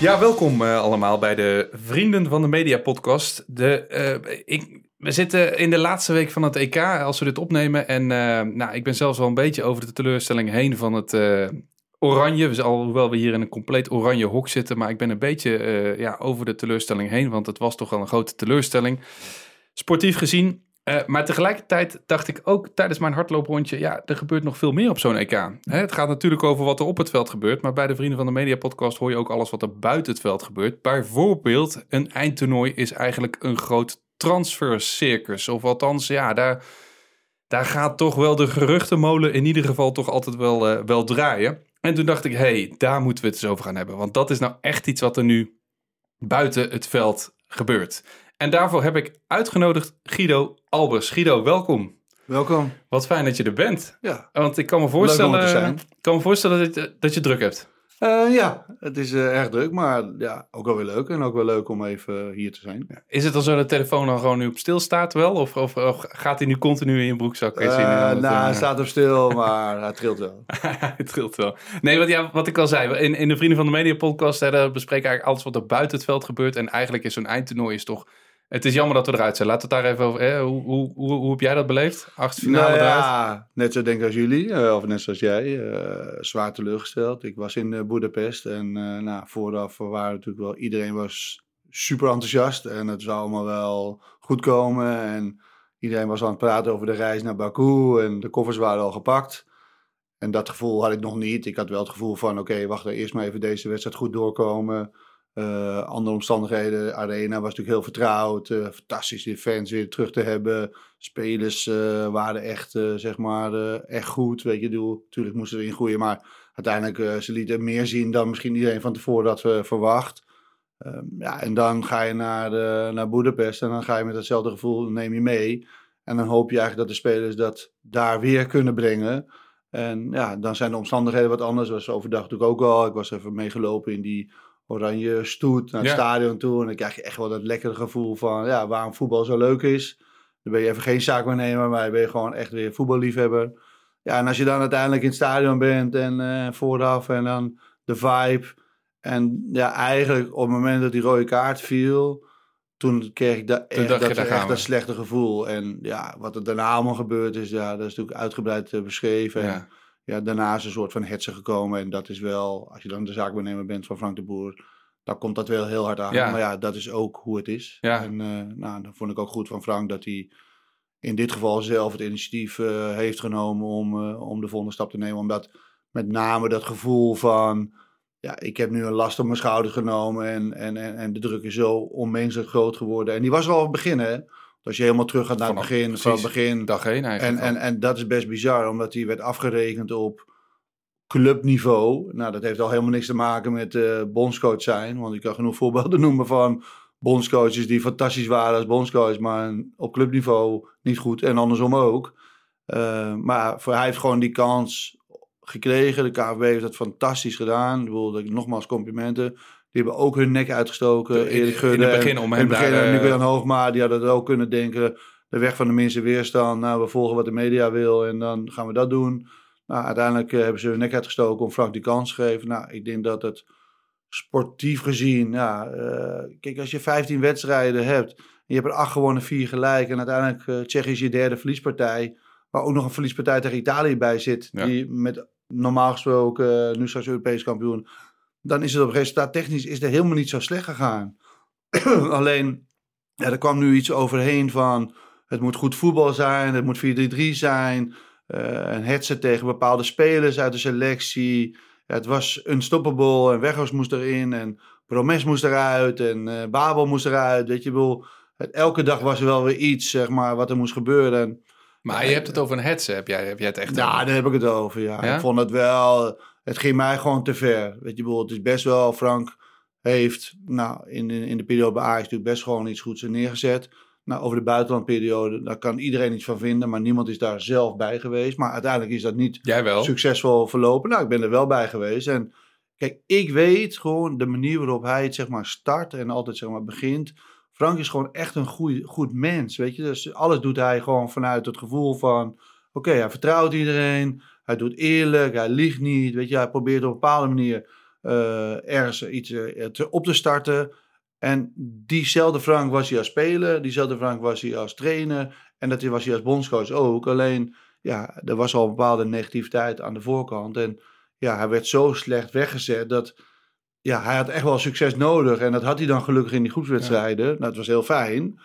Ja, welkom uh, allemaal bij de Vrienden van de Media podcast. De, uh, ik, we zitten in de laatste week van het EK als we dit opnemen. En uh, nou, ik ben zelfs wel een beetje over de teleurstelling heen van het oranje. Alhoewel we hier in een compleet oranje hok zitten. Maar ik ben een beetje ja, over de teleurstelling heen. Want het was toch wel een grote teleurstelling. Sportief gezien uh, maar tegelijkertijd dacht ik ook tijdens mijn hardlooprondje, ja, er gebeurt nog veel meer op zo'n EK. Hè, het gaat natuurlijk over wat er op het veld gebeurt, maar bij de Vrienden van de Media podcast hoor je ook alles wat er buiten het veld gebeurt. Bijvoorbeeld, een eindtoernooi is eigenlijk een groot transfercircus. Of althans, ja, daar, daar gaat toch wel de geruchtenmolen in ieder geval toch altijd wel, uh, wel draaien. En toen dacht ik, hey, daar moeten we het eens over gaan hebben. Want dat is nou echt iets wat er nu buiten het veld gebeurt. En daarvoor heb ik uitgenodigd Guido Albers. Guido, welkom. Welkom. Wat fijn dat je er bent. Ja. Want ik kan me voorstellen, kan me voorstellen dat, je, dat je druk hebt. Uh, ja, het is uh, erg druk, maar ja, ook wel weer leuk. En ook wel leuk om even hier te zijn. Is het dan zo dat de telefoon dan gewoon nu op stil staat wel? Of, of, of gaat hij nu continu in je broekzak? Uh, nou, hij staat op stil, maar hij trilt wel. hij trilt wel. Nee, wat, ja, wat ik al zei, in, in de Vrienden van de Media podcast hè, bespreken eigenlijk alles wat er buiten het veld gebeurt. En eigenlijk is zo'n eindtoernooi is toch het is jammer dat we eruit zijn. Laten we het daar even over. Hè? Hoe, hoe, hoe, hoe, heb jij dat beleefd? Achtste finale nou, eruit? Ja, net zo denk ik als jullie. Uh, of net zoals jij. Uh, zwaar teleurgesteld. Ik was in uh, Boedapest. En nou, vooraf waren natuurlijk wel... Iedereen was super enthousiast. En het zou allemaal wel goed komen. En iedereen was aan het praten over de reis naar Baku. En de koffers waren al gepakt. En dat gevoel had ik nog niet. Ik had wel het gevoel van... Oké, wacht eerst maar even deze wedstrijd goed doorkomen... Uh, andere omstandigheden. Arena was natuurlijk heel vertrouwd. Uh, fantastisch die fans weer terug te hebben. Spelers uh, waren echt, zeg maar, echt goed. Weet je. Natuurlijk moesten ze erin groeien. Maar uiteindelijk, ze lieten meer zien dan misschien iedereen van tevoren had verwacht. Ehm, ja, en dan ga je naar, naar Boedapest. En dan ga je met hetzelfde gevoel, neem je mee. En dan hoop je eigenlijk dat de spelers dat daar weer kunnen brengen. En ja, dan zijn de omstandigheden wat anders. Was overdag natuurlijk ook al. Ik was even meegelopen in die oranje stoet naar het stadion toe. En dan krijg je echt wel dat lekkere gevoel van ja, waarom voetbal zo leuk is. Dan ben je even geen zaakwaarnemer, maar dan ben je gewoon echt weer voetballiefhebber. Ja, en als je dan uiteindelijk in het stadion bent en uh, vooraf en dan de vibe. En ja, eigenlijk op het moment dat die rode kaart viel, toen kreeg ik da echt, dat, echt dat slechte gevoel. En ja, wat er daarna allemaal gebeurd is, ja, dat is natuurlijk uitgebreid uh, beschreven. Ja ja, daarna is een soort van hetze gekomen. En dat is wel, als je dan de zaakbenemer bent van Frank de Boer, dan komt dat wel heel hard aan. Maar ja, dat is ook hoe het is. Ja. En uh, nou, dan vond ik ook goed van Frank dat hij in dit geval zelf het initiatief uh, heeft genomen om, uh, om de volgende stap te nemen. Omdat met name dat gevoel van, ja, ik heb nu een last op mijn schouders genomen en, en, en, en de druk is zo onmenselijk groot geworden. En die was al beginnen. Als je helemaal terug gaat naar het begin, van het begin. Dag één eigenlijk. En, en, en dat is best bizar, omdat hij werd afgerekend op clubniveau. Nou, dat heeft al helemaal niks te maken met uh, bondscoach zijn. Want ik kan genoeg voorbeelden noemen van bondscoaches die fantastisch waren als bondscoach, maar op clubniveau niet goed. En andersom ook. Uh, maar voor, hij heeft gewoon die kans gekregen. De KVB heeft dat fantastisch gedaan. Ik wil nogmaals complimenten. Die hebben ook hun nek uitgestoken. Erik Gudde. In het begin om hem in het begin. Uh... Nico Hoogma, die hadden het ook kunnen denken. De weg van de minste weerstand. Nou, we volgen wat de media wil en dan gaan we dat doen. Nou, uiteindelijk uh, hebben ze hun nek uitgestoken om Frank die kans te geven. Nou, ik denk dat het sportief gezien... Ja, uh, kijk, als je 15 wedstrijden hebt... je hebt er acht gewonnen, vier gelijk... en uiteindelijk uh, Tsjechië is je derde verliespartij... waar ook nog een verliespartij tegen Italië bij zit... Ja. die met normaal gesproken nu straks Europees kampioen dan is het op resultaat technisch is het helemaal niet zo slecht gegaan. Alleen, ja, er kwam nu iets overheen van het moet goed voetbal zijn, het moet 4-3-3 zijn. Uh, een headset tegen bepaalde spelers uit de selectie. Ja, het was unstoppable en Weghorst moest erin en Promes moest eruit en uh, Babel moest eruit. Weet je, bedoel, het, elke dag was er wel weer iets, zeg maar, wat er moest gebeuren. Maar je hebt het over een headset, heb jij, heb jij het echt Ja, daar heb ik het over, ja. ja? Ik vond het wel het ging mij gewoon te ver. Weet je, bijvoorbeeld, het is best wel, Frank heeft nou, in, in, de periode bij Ajax natuurlijk best gewoon iets goeds neergezet. Nou, over de buitenlandperiode, daar kan iedereen iets van vinden, maar niemand is daar zelf bij geweest. Maar uiteindelijk is dat niet succesvol verlopen. Nou, ik ben er wel bij geweest. En kijk, ik weet gewoon de manier waarop hij het zeg maar start en altijd zeg maar begint. Frank is gewoon echt een goeie, goed mens, weet je. Dus alles doet hij gewoon vanuit het gevoel van, oké, hij vertrouwt iedereen. Hij doet eerlijk, hij liegt niet. Weet je, hij probeert op een bepaalde manier eh, ergens iets eh, te, op te starten. En diezelfde Frank was hij als speler, diezelfde Frank was hij als trainer. En dat was hij als bondscoach ook. Alleen, ja, er was al een bepaalde negativiteit aan de voorkant. En ja, hij werd zo slecht weggezet dat ja, hij had echt wel succes nodig. En dat had hij dan gelukkig in die groepswedstrijden. Nou, dat was heel fijn.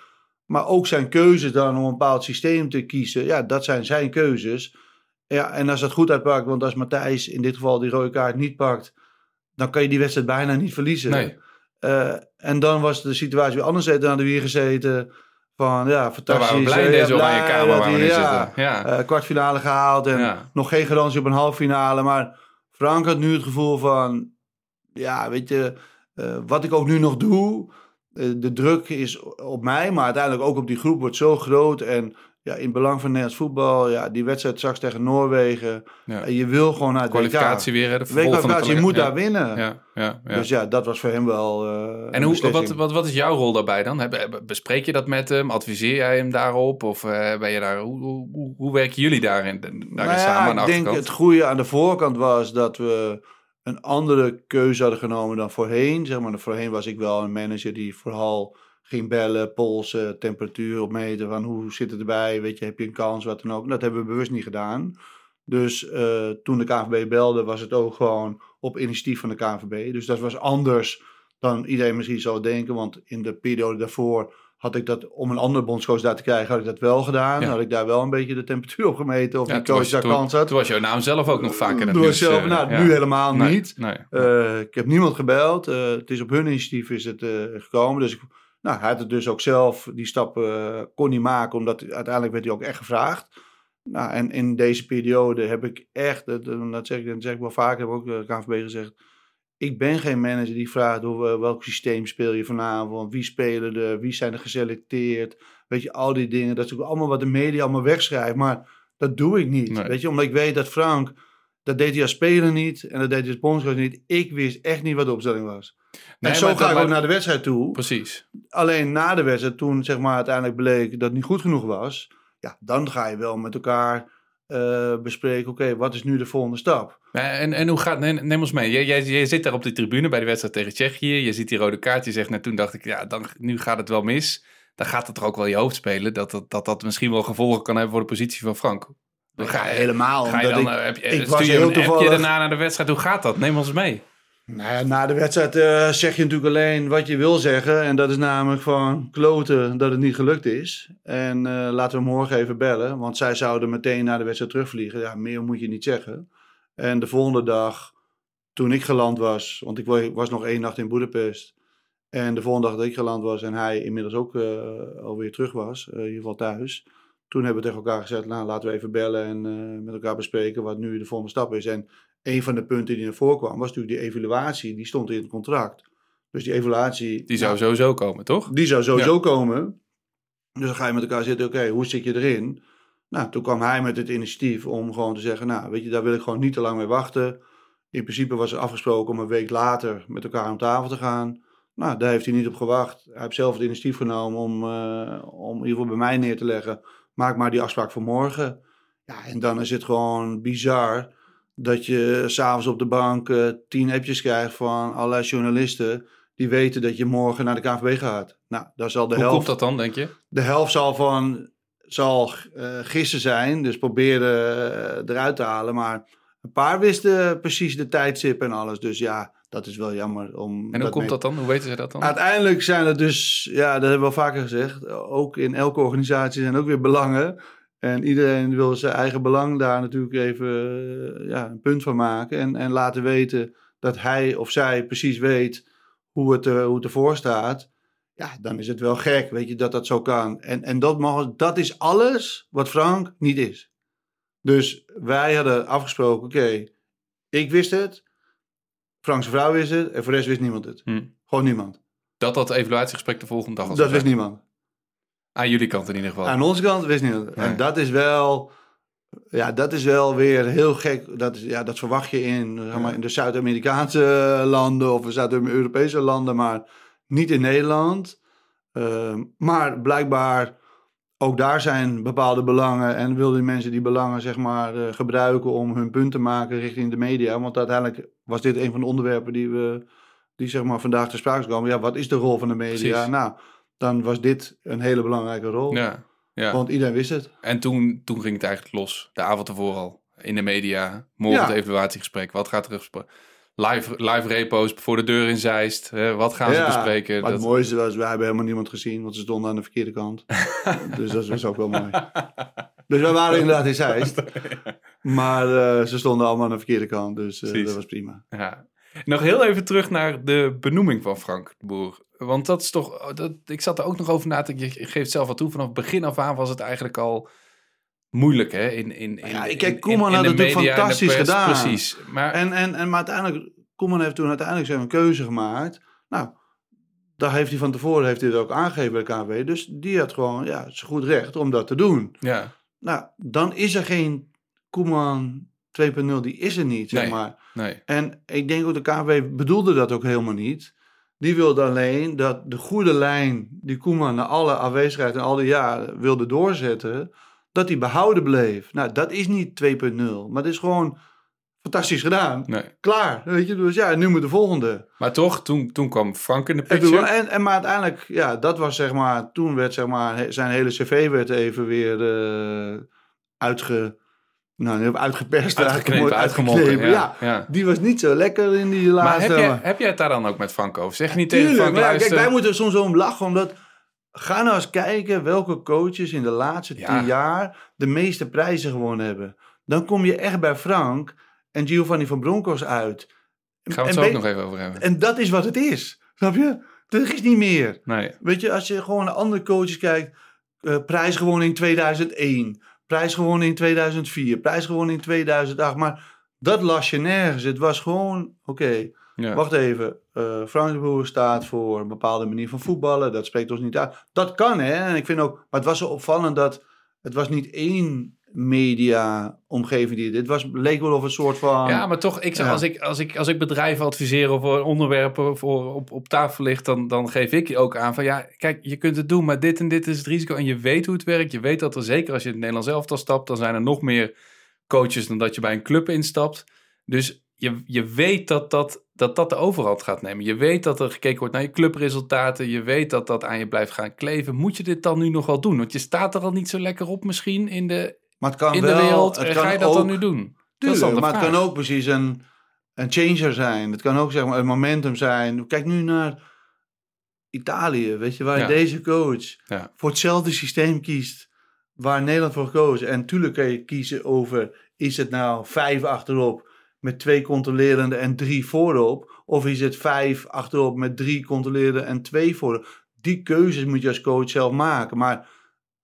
Maar ook zijn keuzes dan om een bepaald systeem te kiezen. Ja, dat zijn zijn keuzes. Ja, en als dat goed uitpakt, want als Matthijs in dit geval die rode kaart niet pakt, dan kan je die wedstrijd bijna niet verliezen. Nee. Uh, en dan was de situatie weer anders. Dan hadden we hier gezeten van ja, fantastisch. We waren blij in deze oranje kamer waar we nu ja, zitten. Ja. Uh, kwartfinale gehaald en ja. nog geen garantie op een halve finale. Maar Frank had nu het gevoel van, ja, weet je, uh, wat ik ook nu nog doe, de druk is op mij, maar uiteindelijk ook op die groep wordt zo groot. En ja, in belang van Nederlands voetbal, ja, die wedstrijd straks tegen Noorwegen. Ja. En je wil gewoon naar de kwalificatie weer, hè, de kwalificatie, je moet ja. daar winnen. Ja, ja, ja, Dus ja, dat was voor hem wel. Uh, en hoe, wat, wat, wat is jouw rol daarbij dan? Bespreek je dat met hem? Adviseer jij hem daarop? Of uh, ben je daar, hoe, hoe, hoe werken jullie daarin, daarin nou samen de Ik denk het goede aan de voorkant was dat we een andere keuze hadden genomen dan voorheen. Zeg maar, voorheen was ik wel een manager die vooral ging bellen, polsen, temperatuur opmeten. Van hoe zit het erbij? Weet je, heb je een kans? Wat dan ook. Dat hebben we bewust niet gedaan. Dus uh, toen de KNVB belde, was het ook gewoon op initiatief van de KNVB. Dus dat was anders dan iedereen misschien zou denken. Want in de periode daarvoor had ik dat, om een andere bondscoach daar te krijgen, had ik dat wel gedaan. Ja. Had ik daar wel een beetje de temperatuur op gemeten of ja, die coach daar kans had. Toen was jouw naam zelf ook nog vaker in het. Zelf, nou, ja. nu helemaal nee, niet. Nee, uh, ik heb niemand gebeld. Uh, het is op hun initiatief is het uh, gekomen. Dus ik, nou, hij had het dus ook zelf, die stap kon niet maken, omdat uiteindelijk werd hij ook echt gevraagd. Nou, en in deze periode heb ik echt, dat, dat, zeg, ik, dat zeg ik wel vaker, heb ook de KNVB gezegd. Ik ben geen manager die vraagt hoe, welk systeem speel je vanavond, wie spelen er, wie zijn er geselecteerd. Weet je, al die dingen. Dat is ook allemaal wat de media allemaal wegschrijft. Maar dat doe ik niet. Nee. Weet je, omdat ik weet dat Frank, dat deed hij als speler niet en dat deed hij als bondscoach niet. Ik wist echt niet wat de opstelling was. Nee, en zo ga ik ook naar de wedstrijd toe. Precies. Alleen na de wedstrijd, toen zeg maar uiteindelijk bleek dat het niet goed genoeg was. Ja, dan ga je wel met elkaar uh, bespreken. Oké, okay, wat is nu de volgende stap? En, en hoe gaat, neem, neem ons mee. Jij, jij, jij, zit daar op de tribune bij de wedstrijd tegen Tsjechië. Je ziet die rode kaart. Je zegt, nou toen dacht ik, ja, dan, nu gaat het wel mis. Dan gaat het er ook wel je hoofd spelen. Dat dat, dat dat misschien wel gevolgen kan hebben voor de positie van Frank. Dan ga je helemaal. Ga je dan, ik, heb je, ik stuur je een appje daarna naar de wedstrijd. Hoe gaat dat? Neem ons mee. Nou na de wedstrijd uh, zeg je natuurlijk alleen wat je wil zeggen. En dat is namelijk van kloten dat het niet gelukt is. En uh, laten we morgen even bellen. Want zij zouden meteen na de wedstrijd terugvliegen. Ja, meer moet je niet zeggen. En de volgende dag, toen ik geland was... Want ik was nog één nacht in Boedapest. En de volgende dag dat ik geland was en hij inmiddels ook uh, alweer terug was. in ieder geval thuis. Toen hebben we tegen elkaar gezegd, nou laten we even bellen en met elkaar bespreken wat nu de volgende stap is. Een van de punten die naar voren kwam, was natuurlijk die evaluatie. Die stond in het contract. Dus die evaluatie... Die zou sowieso komen, toch? Die zou sowieso ja. komen. Dus dan ga je met elkaar zitten, oké, okay, hoe zit je erin? Nou, toen kwam hij met het initiatief om gewoon te zeggen, nou, weet je, daar wil ik gewoon niet te lang mee wachten. In principe was er afgesproken om een week later met elkaar aan tafel te gaan. Nou, daar heeft hij niet op gewacht. Hij heeft zelf het initiatief genomen om, uh, om in ieder geval bij mij neer te leggen. Maak maar die afspraak voor morgen. Ja, en dan is het gewoon bizar dat je s'avonds op de bank uh, tien appjes krijgt van allerlei journalisten die weten dat je morgen naar de KNVB gaat. Nou, daar zal de Hoe helft. komt dat dan, denk je? De helft zal van zal uh, gissen zijn, dus proberen uh, eruit te halen. Maar een paar wisten precies de tijdstip en alles. Dus ja, dat is wel jammer. Om en hoe komt mee... dat dan? Hoe weten ze dat dan? Uiteindelijk zijn er dus, ja, dat hebben we al vaker gezegd. Ook in elke organisatie zijn ook weer belangen. En iedereen wil zijn eigen belang daar natuurlijk even ja, een punt van maken. En, en laten weten dat hij of zij precies weet hoe het, er, hoe het ervoor staat. Ja, dan is het wel gek, weet je, dat dat zo kan. En, en dat, mag, dat is alles wat Frank niet is. Dus wij hadden afgesproken, oké, okay, ik wist het. Frank's vrouw wist het. En voor de rest wist niemand het. Hm. Gewoon niemand. Dat dat evaluatiegesprek de volgende dag was. Dat wist niemand. Aan jullie kant in ieder geval. Aan onze kant wist niemand. Nee. En dat is wel, ja, dat is wel weer heel gek. Dat, is, ja, dat verwacht je in, zeg maar, in de Zuid-Amerikaanse landen of Zuid-Europese landen, maar niet in Nederland. Uh, maar blijkbaar, ook daar zijn bepaalde belangen en wilden mensen die belangen zeg maar uh, gebruiken om hun punt te maken richting de media. Want uiteindelijk was dit een van de onderwerpen die we die zeg maar vandaag ter sprake komen. Ja, wat is de rol van de media? Precies. Nou, dan was dit een hele belangrijke rol. Ja, ja. Want iedereen wist het. En toen, toen ging het eigenlijk los. De avond ervoor al. In de media. Morgen Ja. het evaluatiegesprek. Wat gaat er gesproken? Live, live repo's voor de deur in Zeist. hè, wat gaan ze Ja, bespreken? Dat- het mooiste was, wij hebben helemaal niemand gezien, want ze stonden aan de verkeerde kant. dus dat was ook wel mooi. Dus wij waren inderdaad in Zeist. Maar eh, ze stonden allemaal aan de verkeerde kant, dus eh, dat was prima. Ja. Nog heel even terug naar de benoeming van Frank de Boer. Want dat is toch. Dat, ik zat er ook nog over na te denken. Je geeft zelf al toe. Vanaf begin af aan was het eigenlijk al moeilijk. Hè? In, in, in, Ja, in- kijk, Koeman had het natuurlijk media fantastisch pers. gedaan. Precies. Maar En, en, en, maar uiteindelijk, Koeman heeft toen uiteindelijk zijn keuze gemaakt. Nou, daar heeft hij van tevoren heeft hij het ook aangegeven bij de KNVB. Dus die had gewoon, ja, het goed recht om dat te doen. ja, Nou, dan is er geen Koeman 2.0, die is er niet, zeg Nee. maar. nee. En ik denk ook de KNVB bedoelde dat ook helemaal niet. Die wilde alleen dat de goede lijn die Koeman na alle afwezigheid en al die jaren wilde doorzetten, dat die behouden bleef. Nou, dat is niet 2.0, maar dat is gewoon fantastisch gedaan. nee. Klaar, weet je. Dus ja, nu moet de volgende. Maar toch, toen, toen kwam Frank in de En, picture. en, en maar uiteindelijk, ja, dat was zeg maar, toen werd zeg maar, zijn hele cv werd even weer eh uitge, nou, uitgeperst, Uitgeknepen, uitgemolken. Ja, ja. ja. Die was niet zo lekker in die Maar laatste. heb jij, heb jij het daar dan ook met Frank over? Zeg je niet tegen Frank, maar kijk, wij moeten er soms om lachen, omdat... Ga nou eens kijken welke coaches in de laatste Ja. tien jaar de meeste prijzen gewonnen hebben. Dan kom je echt bij Frank en Giovanni van Bronckhorst uit. Gaan we het En zo ook nog even over hebben. En dat is wat het is. Snap je? Er is niet meer. Nee, Weet je, als je gewoon naar andere coaches kijkt. eh, prijs gewonnen in 2001. Prijs gewonnen in 2004. Prijs gewonnen in 2008. Maar dat las je nergens. Het was gewoon, oké, ja. wacht even. Frank de Boer staat voor een bepaalde manier van voetballen. Dat spreekt ons niet uit. Dat kan, hè. En ik vind ook, maar het was zo opvallend dat het was niet één media-omgeving die dit was. leek wel of een soort van... Ja, maar toch, ik, Ja. als, ik, als, ik, als ik bedrijven adviseer of er onderwerpen voor op, op tafel ligt, dan, dan geef ik je ook aan van ja, kijk, je kunt het doen, maar dit en dit is het risico. En je weet hoe het werkt. Je weet dat er zeker als je in het Nederlands elftal stapt, dan zijn er nog meer coaches dan dat je bij een club instapt. Dus je, je weet dat dat, dat dat de overhand gaat nemen. Je weet dat er gekeken wordt naar je clubresultaten. Je weet dat dat aan je blijft gaan kleven. Moet je dit dan nu nog wel doen? Want je staat er al niet zo lekker op misschien in de, maar het kan in wel, de wereld. het En kan ga je dat ook, dan nu doen? Tuurlijk, dan maar het kan ook precies een, een changer zijn. Het kan ook zeg maar, een momentum zijn. Kijk nu naar Italië, weet je, waar Ja. deze coach Ja. voor hetzelfde systeem kiest waar Nederland voor gekozen. En tuurlijk kan je kiezen over, is het nou vijf achterop met twee controlerende en drie voorop? Of is het vijf achterop met drie controlerende en twee voorop? Die keuzes moet je als coach zelf maken. Maar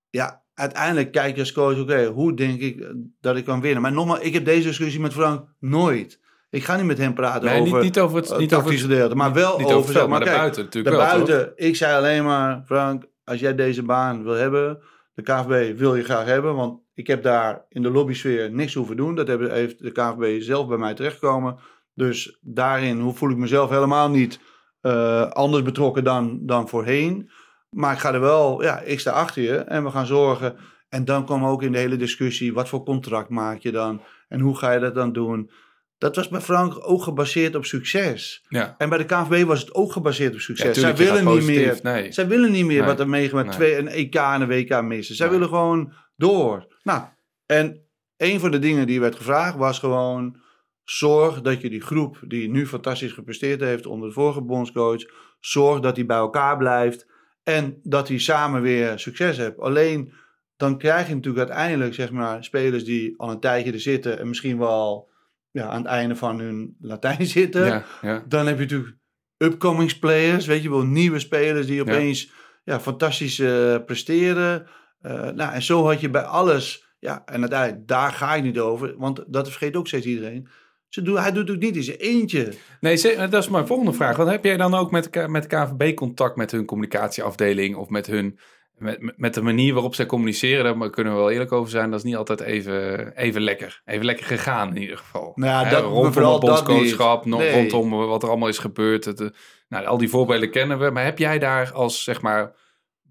ja, uiteindelijk kijk je als coach, oké, hoe denk ik eh, dat ik kan winnen? Maar nogmaals, ik heb deze discussie met Frank nooit. Ik ga niet met hem praten Nee, over niet, niet over het, niet tactische gedeelte, maar wel niet over, zeg maar kijk, daarbuiten natuurlijk wel? Daarbuiten, ik zei alleen maar, Frank, als jij deze baan wil hebben, de KVB wil je graag hebben, want ik heb daar in de lobbysfeer niks hoeven doen. Dat heeft de KVB zelf bij mij terechtgekomen. Dus daarin voel ik mezelf helemaal niet eh, anders betrokken dan, dan voorheen. Maar ik ga er wel, ja, ik sta achter je en we gaan zorgen. En dan kwam ook in de hele discussie, wat voor contract maak je dan? En hoe ga je dat dan doen? Dat was bij Frank ook gebaseerd op succes. Ja, En bij de KNVB was het ook gebaseerd op succes. Ja, Zij willen niet meer. Nee. Zij willen niet meer Nee. wat er meegemaakt Nee. twee een EK en een WK missen. Zij willen gewoon door. Nou, en een van de dingen die werd gevraagd was gewoon zorg dat je die groep die nu fantastisch gepresteerd heeft onder de vorige bondscoach, zorg dat die bij elkaar blijft en dat die samen weer succes heeft. Alleen dan krijg je natuurlijk uiteindelijk zeg maar spelers die al een tijdje er zitten en misschien wel ja, aan het einde van hun Latijn zitten. ja, ja. Dan heb je natuurlijk upcoming players, weet je wel, nieuwe spelers die opeens ja. fantastisch eh, presteren. Eh, nou, en zo had je bij alles, ja, en uiteindelijk, daar ga ik niet over, want dat vergeet ook steeds iedereen. Ze doen, hij doet het ook niet in zijn eentje. Nee, ze- dat is mijn volgende vraag. Want heb jij dan ook met, de met de KVB contact met hun communicatieafdeling of met hun met, met- de manier waarop zij communiceren? Daar kunnen we wel eerlijk over zijn. Dat is niet altijd even, even lekker. Even lekker gegaan in ieder geval. Nou ja, dat- rondom vooral het bondscoachschap, Nee. rondom wat er allemaal is gebeurd. Het, eh, nou, al die voorbeelden kennen we. Maar heb jij daar als zeg maar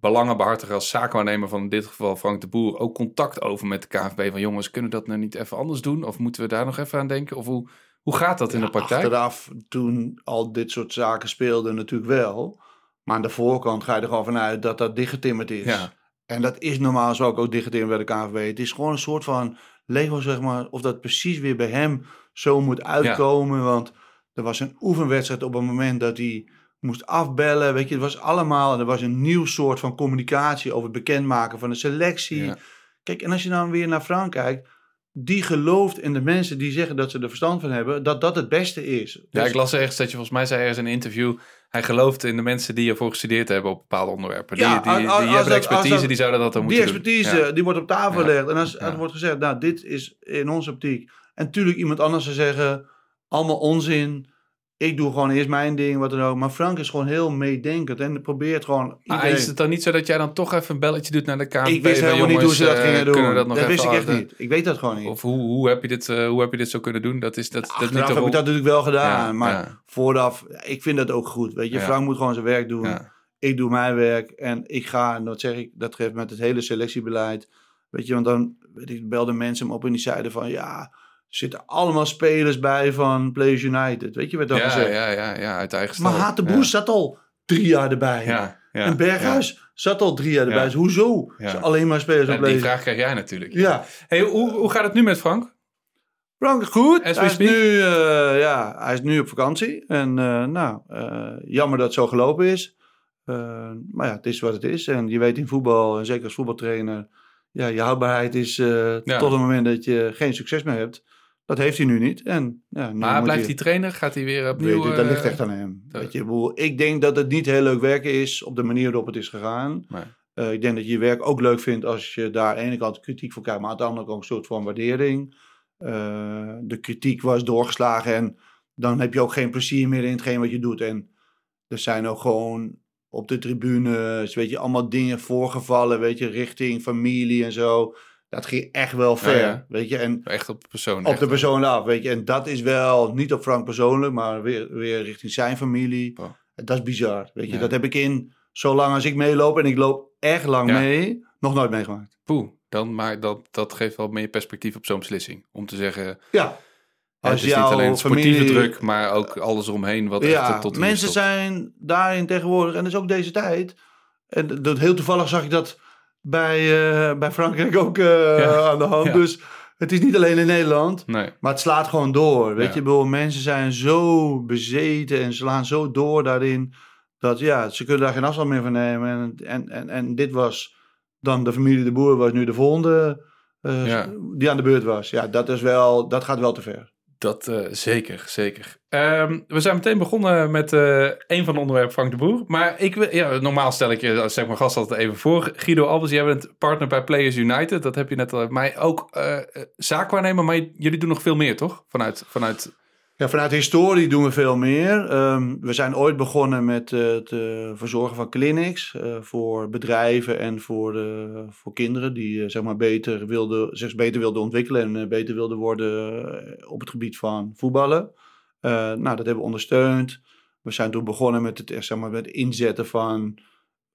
belangenbehartiger, als zaakwaarnemer van in dit geval Frank de Boer, ook contact over met de KVB? Van jongens, kunnen we dat nou niet even anders doen? Of moeten we daar nog even aan denken? Of hoe, Hoe gaat dat in de praktijk? Achteraf, toen al dit soort zaken speelden, natuurlijk wel. Maar aan de voorkant ga je er gewoon vanuit dat dat dichtgetimmerd is. Ja, En dat is normaal zo ook dichtgetimmerd bij de KNVB. Het is gewoon een soort van Lego, zeg maar. Of dat precies weer bij hem zo moet uitkomen. Want er was een oefenwedstrijd op een moment dat hij moest afbellen. Weet je, het was allemaal... Er was een nieuw soort van communicatie over het bekendmaken van de selectie. Ja. Kijk, en als je dan weer naar Frank kijkt... Die gelooft in de mensen die zeggen dat ze er verstand van hebben, dat dat het beste is. ja, Dus- ik las ergens dat je volgens mij zei ergens in een interview... hij gelooft in de mensen die ervoor gestudeerd hebben op bepaalde onderwerpen. Die, Ja, die, die, als- als hebben dat- expertise, dat- die zouden dat dan die moeten expertise, doen. Ja. die wordt op tafel gelegd. En als er wordt gezegd, nou, dit is in onze optiek. En natuurlijk iemand anders zou zeggen, allemaal onzin. Ik doe gewoon eerst mijn ding, wat dan ook. Maar Frank is gewoon heel meedenkend en probeert gewoon Maar iedereen... is het dan niet zo dat jij dan toch even een belletje doet naar de KNVB? ik wist helemaal niet hoe ze dat eh, gingen doen. we Dat, wist ik echt niet. Ik weet dat gewoon niet. Of hoe, hoe, heb je dit, eh, hoe heb je dit zo kunnen doen? Dat is, dat, dat niet heb rol. ik dat natuurlijk wel gedaan. Ja, maar ja. vooraf, ik vind dat ook goed. Weet je, Ja. Frank moet gewoon zijn werk doen. Ik doe mijn werk en ik ga, en dat zeg ik, dat geeft met het hele selectiebeleid. Weet je, want dan weet ik, belden mensen hem op en die zeiden van ja, zitten allemaal spelers bij van Players United. Weet je, werd dan ja, gezegd. ja, ja, ja, uit eigen stal. Maar Hatenboer zat al drie jaar erbij. Ja, ja, en Berghuis zat al drie jaar erbij. Ja. Dus hoezo? Alleen maar spelers Ja. op Ja, die vraag krijg jij natuurlijk. Ja, Hey, hoe, hoe gaat het nu met Frank? Frank, goed. Hij is, nu, eh, ja, hij is nu op vakantie. En eh, nou, eh, jammer dat het zo gelopen is. Eh, maar ja, het is wat het is. En je weet in voetbal, en zeker als voetbaltrainer, ja, je houdbaarheid is eh, Ja. tot het moment dat je geen succes meer hebt. Dat heeft hij nu niet. En, ja, nu Maar blijft hij hij trainen? Gaat hij weer opnieuw... Weet je, dat eh, ligt echt aan hem. Weet je, ik denk dat het niet heel leuk werken is op de manier waarop het is gegaan. Nee. Eh, ik denk dat je je werk ook leuk vindt als je daar aan de ene kant kritiek voor krijgt, maar aan de andere kant ook een soort van waardering. Eh, de kritiek was doorgeslagen en dan heb je ook geen plezier meer in hetgeen wat je doet. En er zijn ook gewoon op de tribunes, weet je, allemaal dingen voorgevallen, weet je, richting familie en zo. Dat ging echt wel ver, ja. weet je. En Echt op de persoon. op de persoon af, weet je. En dat is wel, niet op Frank persoonlijk, maar weer, weer richting zijn familie. Oh. Dat is bizar, weet je. Ja. Dat heb ik in, zolang als ik meeloop, en ik loop echt lang mee, nog nooit meegemaakt. Poeh, dan, maar dat, dat geeft wel meer perspectief op zo'n beslissing. Om te zeggen, Ja. het Als is niet alleen sportieve familie- druk, maar ook alles eromheen wat echt Ja, tot mensen zijn daarin tegenwoordig, en dat is ook deze tijd. En dat, heel toevallig zag ik dat bij, eh, bij Frankrijk ook eh, Ja. aan de hand. Ja. Dus het is niet alleen in Nederland. Nee, Maar het slaat gewoon door. Weet Ja. je, bedoel, mensen zijn zo bezeten en slaan zo door daarin. Dat ja, ze kunnen daar geen afstand meer van nemen. En, en, en, en dit was dan de familie de Boer, was nu de volgende eh, die aan de beurt was. Ja, dat, is wel, dat gaat wel te ver. Dat eh, zeker, zeker. Ehm, we zijn meteen begonnen met eh een van de onderwerpen Frank de Boer. Maar ik, ja, normaal stel ik je, als zeg maar gast altijd even voor. Guido Albers, jij bent partner bij Players United. Dat heb je net al mij ook eh eh, zaakwaarnemer. Maar jullie doen nog veel meer, toch? Vanuit, vanuit Ja, vanuit historie doen we veel meer. Ehm, we zijn ooit begonnen met het eh, verzorgen van clinics eh, voor bedrijven en voor, eh, voor kinderen die zeg maar beter wilden, zich beter wilden ontwikkelen en beter wilden worden op het gebied van voetballen. Nou, dat hebben we ondersteund. We zijn toen begonnen met het, zeg maar, met het inzetten van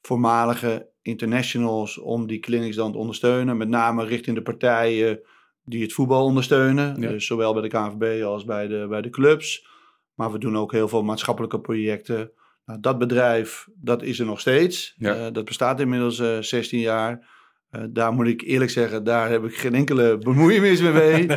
voormalige internationals om die clinics dan te ondersteunen. Met name richting de partijen die het voetbal ondersteunen. Ja. Dus zowel bij de KNVB als bij de, bij de clubs. Maar we doen ook heel veel maatschappelijke projecten. Nou, dat bedrijf, dat is er nog steeds. Ja. Eh, dat bestaat inmiddels eh 16 jaar. Eh, daar moet ik eerlijk zeggen, daar heb ik geen enkele bemoeienis mee. mee.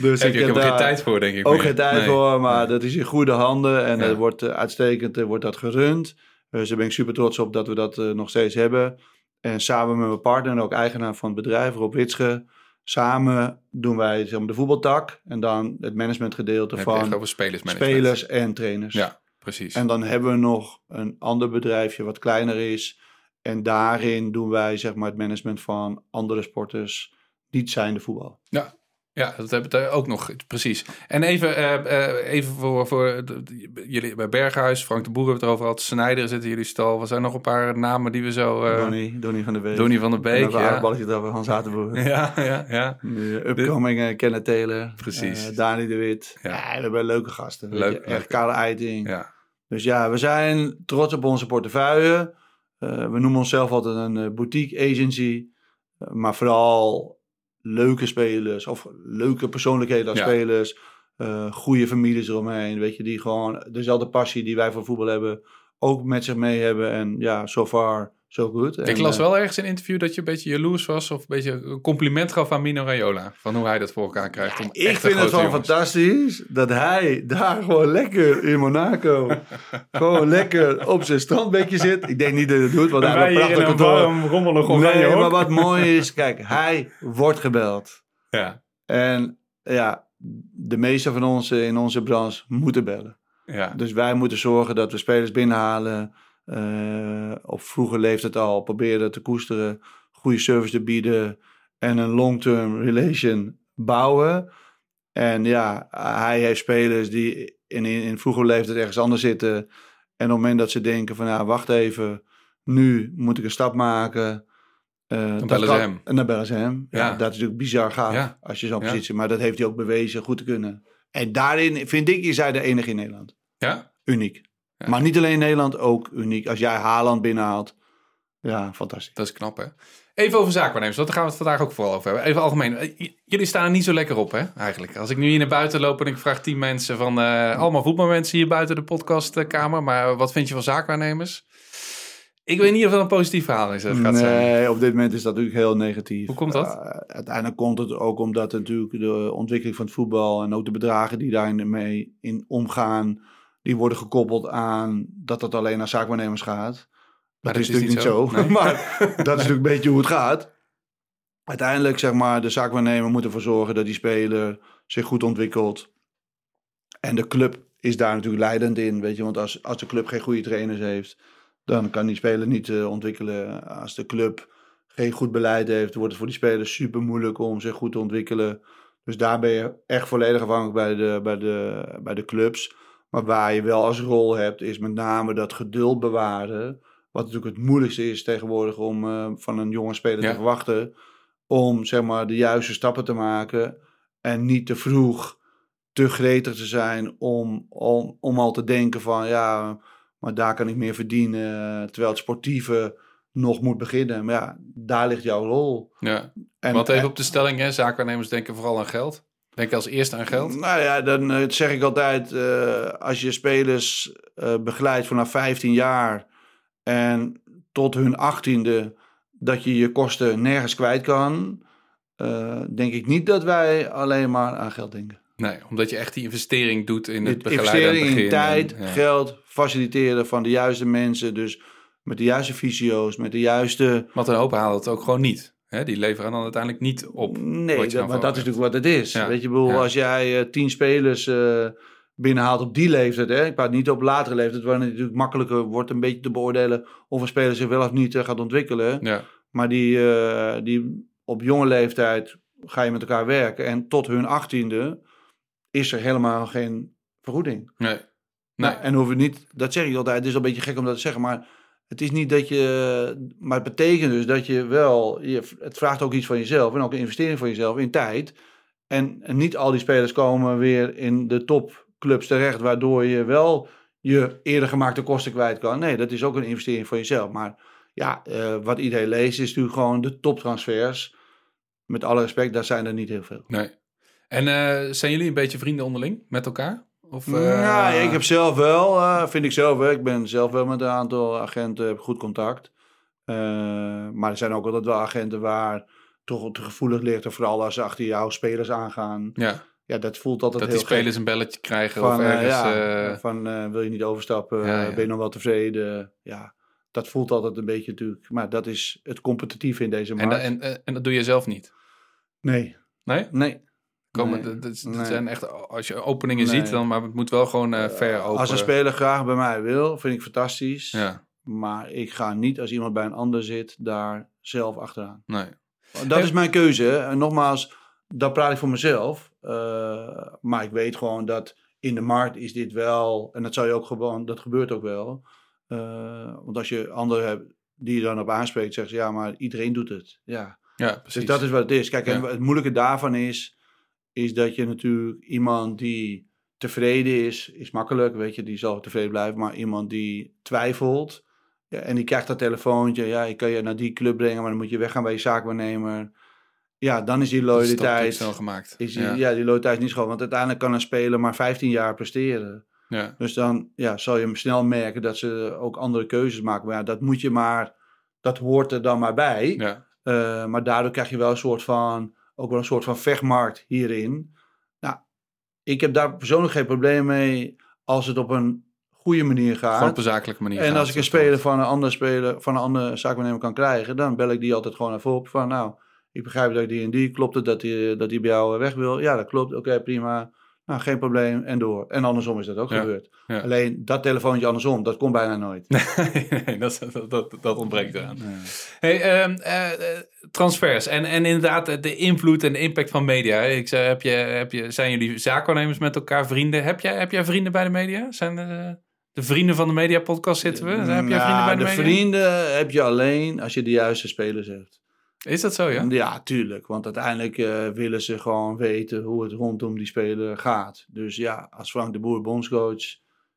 dus heb je ook helemaal daar geen tijd voor, denk ik. ook geen tijd Nee. voor, maar Nee. dat is in goede handen. En Ja. dat wordt uitstekend wordt dat gerund. Dus daar ben ik super trots op dat we dat nog steeds hebben. En samen met mijn partner en ook eigenaar van het bedrijf, Rob Witsche... Samen doen wij zeg maar, de voetbaltak en dan het managementgedeelte heb van over spelers en trainers. Ja, precies. En dan hebben we nog een ander bedrijfje wat kleiner is. En daarin doen wij zeg maar, het management van andere sporters, niet zijnde voetbal. Ja, dat hebben we ook nog, precies. En even, eh, eh, even voor, voor jullie bij Berghuis, Frank de Boer hebben het erover gehad, Snijder zit in jullie stal. Er zijn nog een paar namen die we zo... eh Donny, Donny van der Beek. Donny van der Beek, ja. een balletje dat we Hans Hatenboer. Ja, ja, ja. Upcoming uh, Kenneth Taylor. Precies. Dani de Wit. Ja. Ja. we hebben leuke gasten. Leuk. Echt Karel Eiting. ja. Dus ja, we zijn trots op onze portefeuille. We noemen onszelf altijd een boutique agency. Maar vooral leuke spelers of leuke persoonlijkheden als Ja. spelers. eh, goede families eromheen. Weet je, die gewoon dezelfde passie die wij voor voetbal hebben, ook met zich mee hebben. En ja, so far, so good. Ik En, las eh, wel ergens in een interview dat je een beetje jaloers was of een beetje een compliment gaf aan Mino Raiola. Van hoe hij dat voor elkaar krijgt. Om Ik vind het gewoon fantastisch dat hij daar gewoon lekker in Monaco gewoon lekker op zijn strandbedje zit. Ik denk niet dat hij het doet, want hij heeft een prachtig kantoor. rommelig Nee, maar wat mooi is, kijk, hij wordt gebeld. Ja, En ja, de meeste van ons in onze branche moeten bellen. ja. Dus wij moeten zorgen dat we spelers binnenhalen. Eh, op vroege leeftijd al proberen te koesteren. Goede service te bieden. En een long-term relation bouwen. En ja, hij heeft spelers die in, in, in vroege leeftijd ergens anders zitten. En op het moment dat ze denken van, ja, wacht even. Nu moet ik een stap maken. eh, dat bellen ze hem. En dan bellen ze hem. Ja, Ja. dat is natuurlijk bizar gaaf Ja. als je zo'n Ja. positie... Maar dat heeft hij ook bewezen goed te kunnen. En daarin vind ik, is hij de enige in Nederland. ja? Uniek. Ja. Maar niet alleen in Nederland, ook uniek. Als jij Haaland binnenhaalt, ja, fantastisch. Dat is knap, hè? Even over zaakwaarnemers, want daar gaan we het vandaag ook vooral over hebben. Even algemeen. Eh, Jullie staan er niet zo lekker op, hè? Eigenlijk. Als ik nu hier naar buiten loop en ik vraag tien mensen van... eh, allemaal voetbalmensen hier buiten de podcastkamer. Maar wat vind je van zaakwaarnemers? Ik weet niet of dat een positief verhaal is. Het gaat zijn. Nee, op dit moment is dat natuurlijk heel negatief. Hoe komt dat? Uh, uiteindelijk komt het ook omdat natuurlijk de ontwikkeling van het voetbal en ook de bedragen die daarmee in omgaan, die worden gekoppeld aan dat het alleen naar zaakwaarnemers gaat. Dat, dat is is natuurlijk niet zo. zo. Nee. maar dat is natuurlijk een beetje hoe het gaat. Uiteindelijk, zeg maar, de zaakwaarnemer moet ervoor zorgen dat die speler zich goed ontwikkelt. En de club is daar natuurlijk leidend in, weet je. Want als, als de club geen goede trainers heeft, dan kan die speler niet eh, ontwikkelen. Als de club geen goed beleid heeft, wordt het voor die spelers super moeilijk om zich goed te ontwikkelen. Dus daar ben je echt volledig afhankelijk bij de, bij de, bij de clubs. Maar waar je wel als rol hebt, is met name dat geduld bewaren. Wat natuurlijk het moeilijkste is tegenwoordig om eh, van een jonge speler Ja. te verwachten. Om zeg maar de juiste stappen te maken. En niet te vroeg te gretig te zijn om, om, om al te denken van ja, maar daar kan ik meer verdienen. Terwijl het sportieve nog moet beginnen. Maar ja, daar ligt jouw rol. Ja. En, Want even op de stelling, hè? Zaakwaarnemers denken vooral aan geld. Denken als eerste aan geld. Nou ja, dan eh, zeg ik altijd, eh, als je spelers eh, begeleidt vanaf 15 jaar en tot hun 18e, dat je je kosten nergens kwijt kan, denk ik niet dat wij alleen maar aan geld denken. Nee, omdat je echt die investering doet in het De begeleiden investering in tijd, En, ja. geld, faciliteren van de juiste mensen, dus met de juiste fysio's, met de juiste... Want een hoop halen het ook gewoon niet. Hè? Die leveren dan uiteindelijk niet op. Nee, dat, maar dat is natuurlijk wat het is. Ja. Weet je, bedoel, Ja. als jij eh, tien spelers eh, binnenhaalt op die leeftijd, hè, ik praat niet op latere leeftijd, waar het natuurlijk makkelijker wordt een beetje te beoordelen of een speler zich wel of niet eh, gaat ontwikkelen. Ja, Maar die, die op jonge leeftijd ga je met elkaar werken en tot hun achttiende is er helemaal geen vergoeding. nee. Nee. Nou, en hoef je niet, dat zeg ik altijd, het is al een beetje gek om dat te zeggen, maar het is niet dat je, maar het betekent dus dat je wel, je, het vraagt ook iets van jezelf en ook een investering van jezelf in tijd. En, niet al die spelers komen weer in de topclubs terecht, waardoor je wel je eerder gemaakte kosten kwijt kan. Nee, dat is ook een investering van jezelf. Maar ja, eh, wat iedereen leest is natuurlijk gewoon de toptransfers. Met alle respect, daar zijn er niet heel veel. nee. En eh, zijn jullie een beetje vrienden onderling met elkaar? Of, eh, Nou, ik heb zelf wel, eh, vind ik zelf wel. Ik ben zelf wel met een aantal agenten, heb goed contact. Eh, maar er zijn ook altijd wel agenten waar toch te gevoelig ligt. En vooral als ze achter jouw spelers aangaan. Ja, Ja, dat voelt altijd dat heel die spelers gek. een belletje krijgen Van, of eh, ergens... ja, eh, van eh, wil je niet overstappen? Ja, ja. Ben je nog wel tevreden? Ja, dat voelt altijd een beetje natuurlijk. Maar dat is het competitieve in deze en, markt. en, en, en dat doe je zelf niet? nee, Nee? nee. Komen, Nee. dat, dat, dat Nee. zijn echt, als je openingen Nee. ziet, dan, maar het moet wel gewoon eh ver open. Als een speler graag bij mij wil, vind ik fantastisch. Ja, Maar ik ga niet als iemand bij een ander zit, daar zelf achteraan. nee. Dat is mijn keuze. En nogmaals, dat praat ik voor mezelf. Uh, maar ik weet gewoon dat in de markt is dit wel, en dat zou je ook gewoon, dat gebeurt ook wel. Uh, want als je anderen hebt die je dan op aanspreekt, zeggen ze ja, maar iedereen doet het. Ja, Ja, dus precies. dat is wat het is. Kijk, en Ja. het moeilijke daarvan is, is dat je natuurlijk iemand die tevreden is, is makkelijk, weet je, die zal tevreden blijven. Maar iemand die twijfelt ja, en die krijgt dat telefoontje, ja, ik kan je naar die club brengen, maar dan moet je weggaan bij je zaakwaarnemer. ja, dan is die Dat is toch loyaliteit, snel gemaakt. is die, ja. ja. die loyaliteit is niet schoon. Want uiteindelijk kan een speler maar 15 jaar presteren. Ja. Dus dan ja, zal je hem snel merken dat ze ook andere keuzes maken. Maar ja, dat moet je maar, dat hoort er dan maar bij. Ja. Eh, maar daardoor krijg je wel een soort van, ook wel een soort van vechtmarkt hierin. Nou, ik heb daar persoonlijk geen probleem mee als het op een goede manier gaat. op een zakelijke manier. En gaat, als ik een speler van een andere speler, van een andere zaakwaarnemer kan krijgen, dan bel ik die altijd gewoon even op van, nou, ik begrijp dat die en die, klopt het dat die, dat die bij jou weg wil? Ja, dat klopt, oké, prima. Nou, geen probleem, en door. En andersom is dat ook Ja, gebeurd. ja. Alleen dat telefoontje andersom, dat komt bijna nooit. nee, nee, dat, dat, dat, dat ontbreekt eraan. Hey, ehm, eh, eh, transfers en, en inderdaad eh, de invloed en de impact van media. Ik zei, heb je, heb je, zijn jullie zaakwaarnemers met elkaar vrienden? Heb jij, heb jij vrienden bij de media? Zijn de, de vrienden van de media podcast zitten we? Heb jij vrienden Nou, bij de, de media? vrienden heb je alleen als je de juiste spelers hebt. Is dat zo, ja? Ja, tuurlijk. Want uiteindelijk eh, willen ze gewoon weten hoe het rondom die speler gaat. Dus ja, als Frank de Boer bondscoach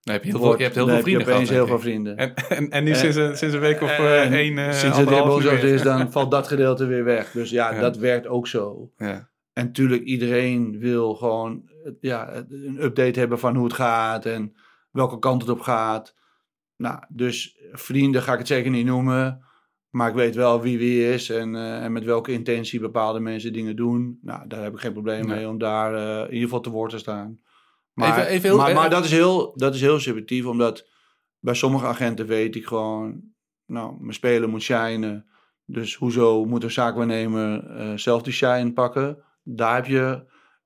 Dan heb je, heel veel, wordt, je hebt heel veel heb je vrienden gehad. heel veel vrienden. En, en, en nu Eh, sinds, een, sinds een week of Eh, eh één, eh, Sinds het bondscoach is, dan valt dat gedeelte weer weg. Dus ja, Ja. dat werkt ook zo. Ja. En natuurlijk, iedereen wil gewoon ja, een update hebben van hoe het gaat en welke kant het op gaat. Nou, dus vrienden ga ik het zeker niet noemen. Maar ik weet wel wie wie is en, eh, en met welke intentie bepaalde mensen dingen doen. Nou, daar heb ik geen probleem mee om daar eh, in ieder geval te woord te staan. Maar, Even- even heel- maar, maar eh, dat, is heel, dat is heel subjectief, omdat bij sommige agenten weet ik gewoon, nou, mijn speler moet shinen. Dus hoezo moet een zaakwaarnemer eh zelf die shine pakken? Daar heb je,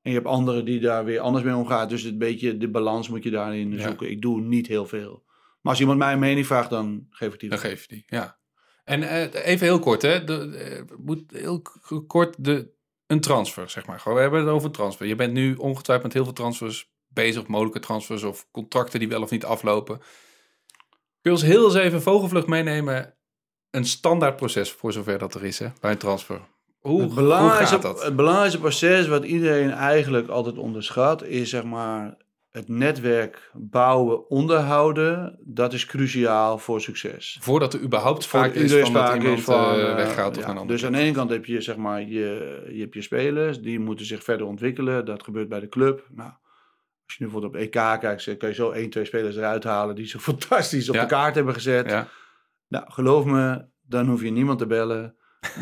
en je hebt anderen die daar weer anders mee omgaan. Dus het beetje de balans moet je daarin Ja. zoeken. Ik doe niet heel veel. Maar als iemand mij een mening vraagt, dan geef ik die. Dan geef je die, ja. En eh, even heel kort, hè. De, eh, moet heel kort de, een transfer, zeg maar. Gewoon, we hebben het over transfer. Je bent nu ongetwijfeld met heel veel transfers bezig, of mogelijke transfers of contracten die wel of niet aflopen. Kun je ons heel eens even vogelvlucht meenemen? Een standaard proces, voor zover dat er is, hè, bij een transfer. Hoe, het, hoe belangrijkste, gaat dat? het belangrijkste proces wat iedereen eigenlijk altijd onderschat, is zeg maar het netwerk bouwen, onderhouden. Dat is cruciaal voor succes. Voordat er überhaupt sprake is van dat iemand is van, weggaat of ja, naar een andere Dus aan de ene kant heb je, zeg maar, je, je hebt je spelers, die moeten zich verder ontwikkelen. Dat gebeurt bij de club. Nou, als je nu bijvoorbeeld op EK kijkt, kun je zo één, twee spelers eruit halen die zo fantastisch op Ja. de kaart hebben gezet. Ja, Nou, geloof me, dan hoef je niemand te bellen.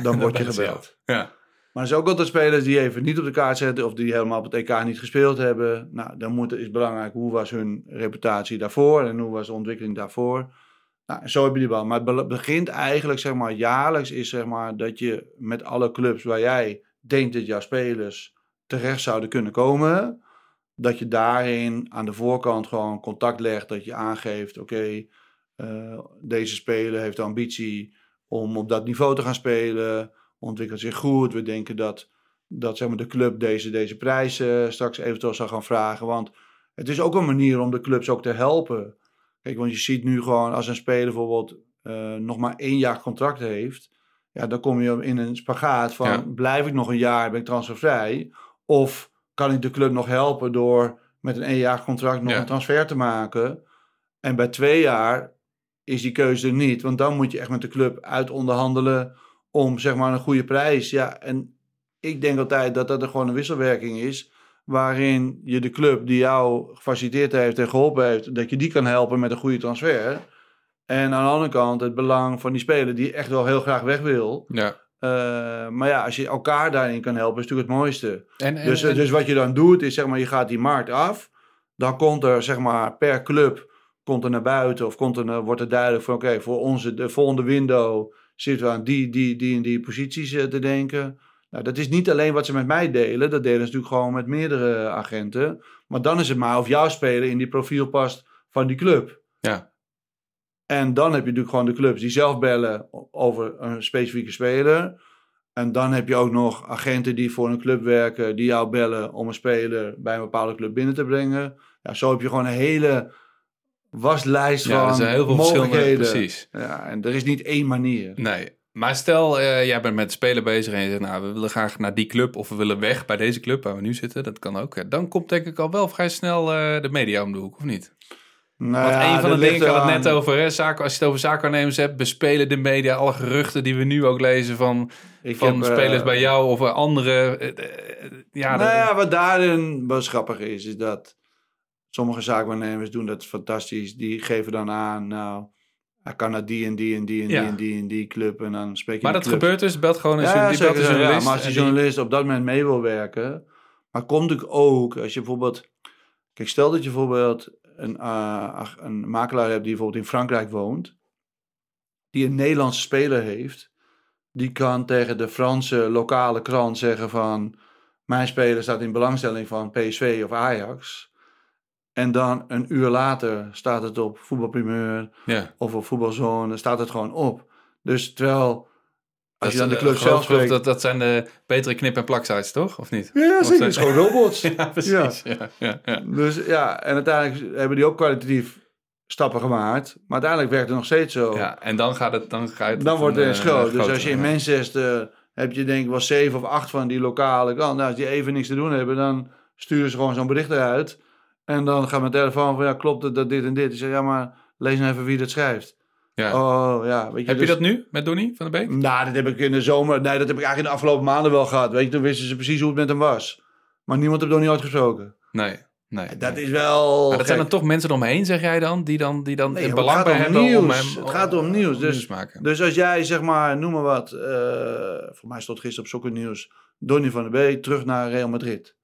Dan word je ze gebeld. ja. Maar er zijn ook altijd spelers die even niet op de kaart zetten of die helemaal op het EK niet gespeeld hebben. Nou, dan moet, is belangrijk hoe was hun reputatie daarvoor en hoe was de ontwikkeling daarvoor. Nou, zo heb je die bal. Maar het be- begint eigenlijk, zeg maar, jaarlijks is zeg maar dat je met alle clubs waar jij denkt dat jouw spelers terecht zouden kunnen komen, dat je daarin aan de voorkant gewoon contact legt, dat je aangeeft, oké, eh, deze speler heeft de ambitie om op dat niveau te gaan spelen, ontwikkelt zich goed. We denken dat, dat zeg maar, de club deze, deze prijs eh, straks eventueel zal gaan vragen. Want het is ook een manier om de clubs ook te helpen. Kijk, want je ziet nu gewoon als een speler bijvoorbeeld eh, nog maar één jaar contract heeft. Ja, dan kom je in een spagaat van Ja. blijf ik nog een jaar, ben ik transfervrij? Of kan ik de club nog helpen door met een één jaar contract nog Ja. een transfer te maken? En bij twee jaar is die keuze er niet. Want dan moet je echt met de club uit onderhandelen om zeg maar een goede prijs. Ja, en ik denk altijd dat dat er gewoon een wisselwerking is. Waarin je de club die jou gefaciliteerd heeft en geholpen heeft, dat je die kan helpen met een goede transfer. En aan de andere kant het belang van die speler die echt wel heel graag weg wil. ja. Eh, maar ja, als je elkaar daarin kan helpen, is natuurlijk het mooiste. En, en, Dus, en- dus wat je dan doet, is zeg maar, je gaat die markt af. Dan komt er zeg maar per club komt er naar buiten of komt er, naar- wordt er duidelijk van oké, voor onze de volgende window zitten we aan die, die, die en die posities eh, te denken. Nou, dat is niet alleen wat ze met mij delen, dat delen ze natuurlijk gewoon met meerdere agenten. Maar dan is het maar of jouw speler in die profiel past van die club. Ja. En dan heb je natuurlijk gewoon de clubs die zelf bellen over een specifieke speler. En dan heb je ook nog agenten die voor een club werken, die jou bellen om een speler bij een bepaalde club binnen te brengen. Ja, zo heb je gewoon een hele waslijst ja, er van zijn heel veel verschillende, mogelijkheden. precies. Ja, en er is niet één manier. Nee. Maar stel, eh, jij bent met de speler bezig en je zegt, nou, we willen graag naar die club of we willen weg bij deze club waar we nu zitten. Dat kan ook. Ja, Dan komt denk ik al wel vrij snel eh, de media om de hoek, of niet? Nou Want ja, een van de dingen, ik had het net over, hè, zaken, als je het over zaakwaarnemers hebt, bespelen de media alle geruchten die we nu ook lezen van, Ik van heb, eh, spelers bij jou of andere. ja, nou dat- ja, wat daarin wel grappig is, is dat sommige zaakwaarnemers doen dat fantastisch. Die geven dan aan, nou, hij kan naar die en die en die en Ja. die en die en die club. En dan spreek je maar dat gebeurt dus, belt gewoon een, Ja, die belt een ja, journalist. maar als die journalist op dat moment mee wil werken. Maar komt natuurlijk ook als je bijvoorbeeld. Kijk, stel dat je bijvoorbeeld een, eh, een makelaar hebt die bijvoorbeeld in Frankrijk woont. Die een Nederlandse speler heeft. Die kan tegen de Franse lokale krant zeggen van. Mijn speler staat in belangstelling van PSV of Ajax. En dan een uur later staat het op voetbalprimeur ja. of op voetbalzone, staat het gewoon op. Dus terwijl, als Dat je dan de club eh, zelf spreekt... Dat, dat zijn de betere knip- en plaksites, toch? Of niet? Ja, zeker. Het is gewoon robots. Ja, precies. Ja. Ja, ja. Dus ja, en uiteindelijk hebben die ook kwalitatief stappen gemaakt. Maar uiteindelijk werkt het nog steeds zo. Ja, en dan gaat het... Dan, ga je het Dan wordt het een, een eh, groot. Dus als je in. Manchester heb je denk ik wel zeven of acht van die lokale. Nou, als die even niks te doen hebben, dan sturen ze gewoon zo'n bericht eruit. En dan gaat mijn telefoon van, ja, klopt het dat dit en dit? Ik zeg, ja, maar lees nou even wie dat schrijft. Ja. Oh, ja. Weet je, Heb je dus- dat nu met Donny van der Beek? Nou, dat heb ik in de zomer. Nee, dat heb ik eigenlijk in de afgelopen maanden wel gehad. Weet je, toen wisten ze precies hoe het met hem was. Maar niemand heeft niet uitgesproken. Nee. nee Dat nee. is wel. Maar dat zijn dan toch mensen eromheen, zeg jij dan? Die dan, die dan Nee, maar belang het bij gaat om hebben om nieuws. hem... Het gaat om nieuws, dus- maken. Dus als jij zeg maar, noem maar wat. eh voor mij stond gisteren op Soccer Nieuws. Donny van der Beek terug naar Real Madrid.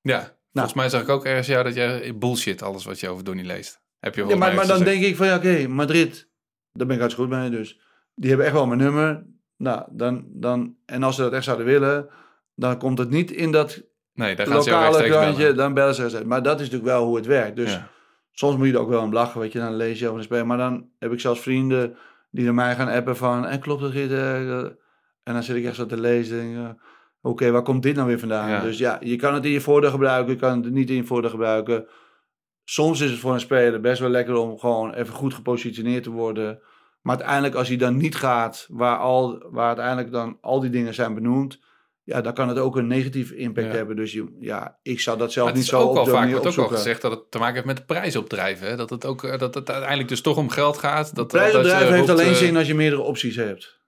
Ja, volgens mij zag ik ook ergens jou dat jij bullshit alles wat je over Donny leest. Heb je Ja, maar, maar dan gezegd. denk ik van ja, oké, Madrid. Daar ben ik hartstikke goed mee. Dus die hebben echt wel mijn nummer. Nou, dan, dan. En als ze dat echt zouden willen. Dan komt het niet in dat Nee, daar gaan ze lokale krantje. bellen. Dan bellen ze rechtstreeks. Maar dat is natuurlijk wel hoe het werkt. Dus Ja. soms moet je er ook wel om lachen, weet je, dan lees je over een speler. Maar dan heb ik zelfs vrienden die naar mij gaan appen van, en klopt dat dit? eh, eh?" En dan zit ik echt zo te lezen en denk, eh, oké, waar komt dit nou weer vandaan? Ja. Dus ja, je kan het in je voordeel gebruiken, je kan het niet in je voordeel gebruiken. Soms is het voor een speler best wel lekker om gewoon even goed gepositioneerd te worden. Maar uiteindelijk als hij dan niet gaat, waar, al, waar uiteindelijk dan al die dingen zijn benoemd, ja, dan kan het ook een negatieve impact Ja. hebben. Dus je, ja, ik zou dat zelf het niet zo op de vaak manier wordt ook al gezegd dat het te maken heeft met de prijsopdrijven. Hè? Dat het ook eh, dat het uiteindelijk dus toch om geld gaat. Dat, Prijsopdrijven dat je heeft alleen eh, zin als je meerdere opties hebt.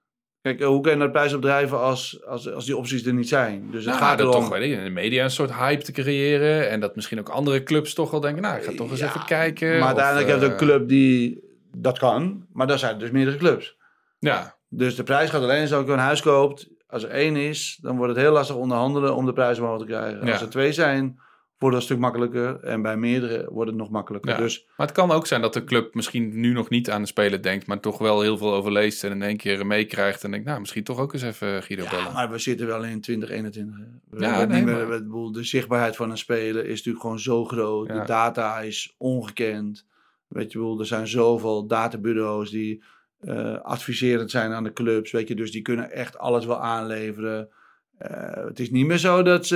Kijk, eh, hoe kan je dat prijsopdrijven als, als, als die opties er niet zijn? Dus het Nou, gaat erom... toch ik, in de media een soort hype te creëren. En dat misschien ook andere clubs toch wel denken, nou, ik ga toch eens Ja, even kijken. Maar of, uiteindelijk eh, heeft een club die dat kan. Maar dan zijn er dus meerdere clubs. Ja, Dus de prijs gaat alleen als je een huis koopt. Als er één is, dan wordt het heel lastig onderhandelen om de prijs omhoog te krijgen. Ja. Als er twee zijn, wordt het een stuk makkelijker. En bij meerdere wordt het nog makkelijker. Ja. Dus maar het kan ook zijn dat de club misschien nu nog niet aan de speler denkt, maar toch wel heel veel overleest en in één keer meekrijgt en denkt, nou, misschien toch ook eens even Guido Ja, bellen. maar we zitten wel in 2021. hè. We Ja, nee, meer, de zichtbaarheid van een speler is natuurlijk gewoon zo groot. Ja. De data is ongekend. Weet je, bedoel, er zijn zoveel databureaus die eh, adviserend zijn aan de clubs. Weet je, dus die kunnen echt alles wel aanleveren. Eh, het is niet meer zo dat ze.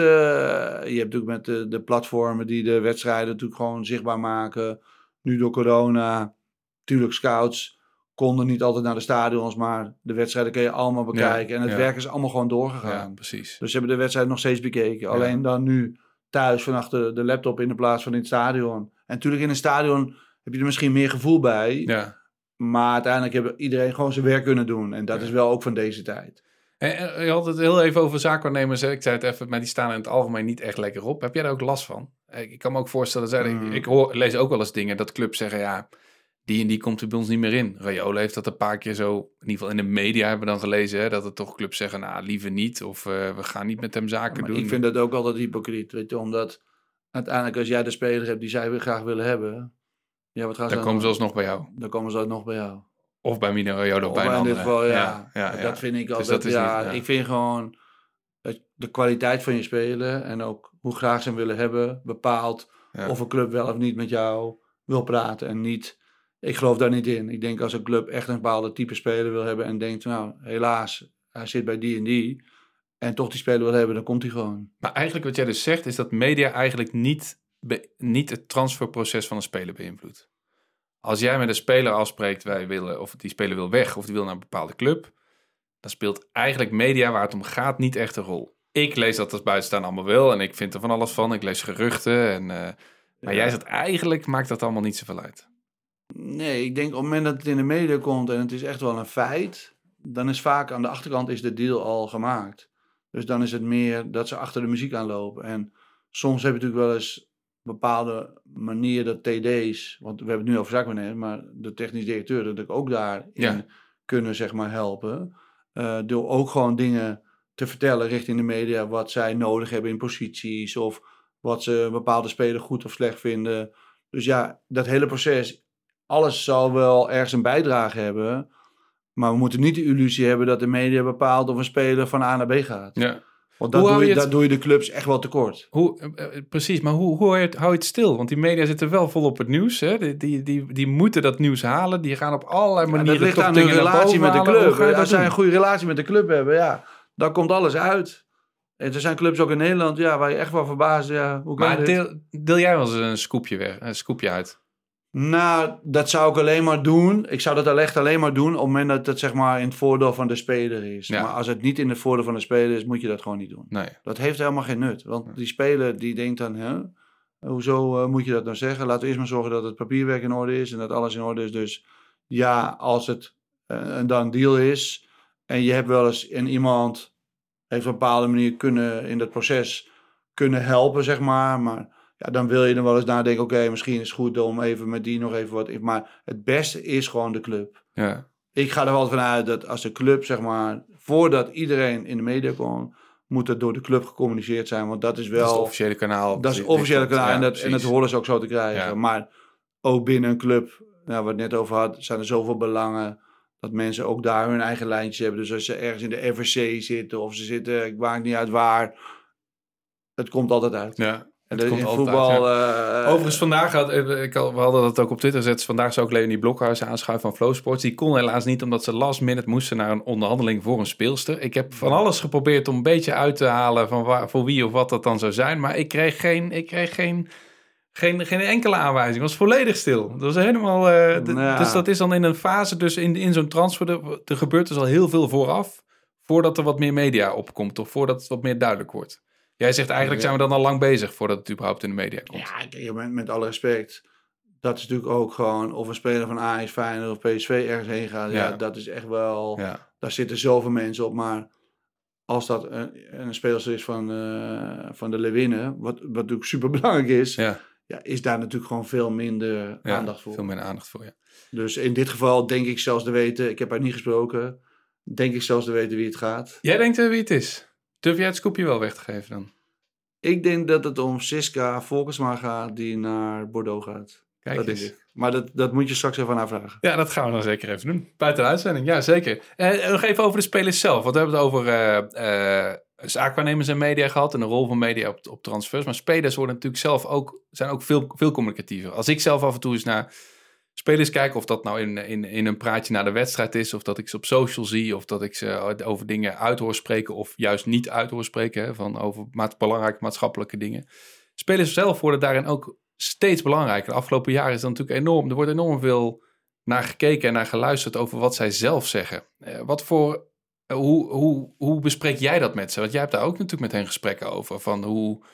je hebt natuurlijk met de, de platformen die de wedstrijden natuurlijk gewoon zichtbaar maken. Nu door corona. Tuurlijk, scouts konden niet altijd naar de stadions, maar de wedstrijden kun je allemaal bekijken. en het ja. werk is allemaal gewoon doorgegaan. Ja, precies. Dus ze hebben de wedstrijd nog steeds bekeken. Alleen dan nu thuis vanaf de, de laptop in de plaats van in het stadion. En natuurlijk in een stadion heb je er misschien meer gevoel bij. Ja. Maar uiteindelijk heeft iedereen gewoon zijn werk kunnen doen. En dat is wel ook van deze tijd. En, en je had het heel even over zaakwaarnemers. Ik zei het even, maar die staan in het algemeen niet echt lekker op. Heb jij daar ook last van? Ik kan me ook voorstellen, Mm. ik, ik hoor, lees ook wel eens dingen dat clubs zeggen, ja, die en die komt er bij ons niet meer in. Rayola heeft dat een paar keer zo, in ieder geval in de media hebben we dan gelezen, hè, dat er toch clubs zeggen, nou, liever niet. Of eh, we gaan niet met hem zaken doen. ik vind dat ook altijd hypocriet. Weet je, omdat uiteindelijk als jij de speler hebt die zij weer graag willen hebben. Ja, wat gaan ze dan dan komen ze alsnog bij jou. Dan komen ze nog bij jou. Of bij Mino Rayola of bij een in dit geval, ja. ja, ja, ja. Dat vind ik Dus altijd. dat is ja, niet-. Ik vind gewoon de kwaliteit van je spelen en ook hoe graag ze hem willen hebben bepaalt of een club wel of niet met jou wil praten en niet. Ik geloof daar niet in. Ik denk als een club echt een bepaalde type speler wil hebben en denkt, nou helaas, hij zit bij die en die en toch die speler wil hebben, dan komt hij gewoon. Maar eigenlijk wat jij dus zegt, is dat media eigenlijk niet, niet het transferproces van een speler beïnvloedt. Als jij met een speler afspreekt, wij willen, of die speler wil weg, of die wil naar een bepaalde club, dan speelt eigenlijk media waar het om gaat niet echt een rol. Ik lees dat als buitenstaan allemaal wel en ik vind er van alles van. Ik lees geruchten. En, eh, maar Ja. jij zegt eigenlijk maakt dat allemaal niet zoveel uit. Nee, ik denk op het moment dat het in de media komt en het is echt wel een feit, dan is vaak aan de achterkant is de deal al gemaakt. Dus dan is het meer dat ze achter de muziek aanlopen. En soms heb je natuurlijk wel eens bepaalde manier dat TD's, want we hebben het nu over zaakmeneer, maar de technisch directeur, dat ik ook daarin Ja. kunnen zeg maar helpen. Eh, door ook gewoon dingen te vertellen richting de media, wat zij nodig hebben in posities of wat ze een bepaalde speler goed of slecht vinden. Dus ja, dat hele proces, alles zal wel ergens een bijdrage hebben. Maar we moeten niet de illusie hebben dat de media bepaalt of een speler van A naar B gaat. Ja. Want hou doe, je, het- doe je de clubs echt wel tekort. Hoe, eh, eh, precies, maar hoe, hoe hou, je het, hou je het stil? Want die media zitten wel vol op het nieuws. Hè? Die, die, die, die moeten dat nieuws halen. Die gaan op allerlei Ja, manieren dat ligt aan naar relatie met de club. Als zij een goede relatie met de club hebben, ja, dan komt alles uit. En er zijn clubs ook in Nederland ja, waar je echt wel verbaast. Ja, hoe kan Maar deel jij wel eens een scoopje, weg, een scoopje uit? Nou, dat zou ik alleen maar doen. Ik zou dat echt alleen maar doen op het moment dat het zeg maar in het voordeel van de speler is. Ja. Maar als het niet in het voordeel van de speler is, moet je dat gewoon niet doen. Nee. Dat heeft helemaal geen nut. Want die speler die denkt dan, hè, hoezo eh, moet je dat nou zeggen? Laten we eerst maar zorgen dat het papierwerk in orde is en dat alles in orde is. Dus ja, als het eh, een dan deal is en je hebt wel eens en iemand heeft op een bepaalde manier kunnen in dat proces kunnen helpen, zeg maar. Maar ja, dan wil je er wel eens nadenken, oké, misschien is het goed om even met die nog even wat... Maar het beste is gewoon de club. Ja. Ik ga er wel van uit dat als de club, zeg maar, voordat iedereen in de media komt, moet het door de club gecommuniceerd zijn. Want dat is wel. Dat is het officiële kanaal. dat is het officiële kanaal. Ja, en, dat, en dat horen ze ook zo te krijgen. Ja. Maar ook binnen een club, nou, wat net over had, zijn er zoveel belangen. Dat mensen ook daar hun eigen lijntjes hebben. Dus als ze ergens in de FRC zitten of ze zitten, ik maak niet uit waar. Het komt altijd uit. Ja. En in voetbal. uit, eh, Overigens, vandaag had, eh, ik we hadden dat ook op Twitter gezet. Vandaag zou ook Leonie Blokhuis aanschuiven van Flow Sports. Die kon helaas niet, omdat ze last minute moesten naar een onderhandeling voor een speelster. Ik heb van alles geprobeerd om een beetje uit te halen van waar, voor wie of wat dat dan zou zijn. Maar ik kreeg geen, ik kreeg geen, geen, geen enkele aanwijzing. Het was volledig stil. Dat was helemaal. eh, Ja. Dus dat is dan in een fase, dus in, in zo'n transfer, er, er gebeurt dus al heel veel vooraf. Voordat er wat meer media opkomt of voordat het wat meer duidelijk wordt. Jij zegt eigenlijk zijn we dan al lang bezig voordat het überhaupt in de media komt. Ja, met, met alle respect. Dat is natuurlijk ook gewoon of een speler van Ajax, Feyenoord of PSV ergens heen gaat. Ja, Ja. dat is echt wel... Ja. Daar zitten zoveel mensen op. Maar als dat een, een speelster is van, eh, van de Leeuwinnen, wat, wat natuurlijk super belangrijk is, ja. Ja, is daar natuurlijk gewoon veel minder ja, aandacht voor. Veel minder aandacht voor, ja. Dus in dit geval denk ik zelfs te weten, ik heb haar niet gesproken, denk ik zelfs te weten wie het gaat. Jij denkt eh, wie het is. Durf jij het scoopje wel weg te geven dan? Ik denk dat het om Siska Volkersma gaat, die naar Bordeaux gaat. Kijk dat denk eens. ik. Maar dat, dat moet je straks even aan haar vragen. Ja, dat gaan we dan zeker even doen. Buiten de uitzending, ja zeker. Eh, nog even over de spelers zelf. Want we hebben het over eh, eh, zaakwaarnemers en media gehad. En de rol van media op, op transfers. Maar spelers worden natuurlijk zelf ook, zijn ook veel, veel communicatiever. Als ik zelf af en toe eens naar spelers kijk. Of dat nou in, in, in een praatje na de wedstrijd is. Of dat ik ze op social zie. Of dat ik ze over dingen uit hoor spreken. Of juist niet uit hoor spreken. Hè, van over maat, belangrijke maatschappelijke dingen. Spelers zelf worden daarin ook steeds belangrijker. De afgelopen jaren is dat natuurlijk enorm. Er wordt enorm veel naar gekeken en naar geluisterd over wat zij zelf zeggen. Eh, wat voor, eh, hoe, hoe, hoe bespreek jij dat met ze? Want jij hebt daar ook natuurlijk met hen gesprekken over. Van hoe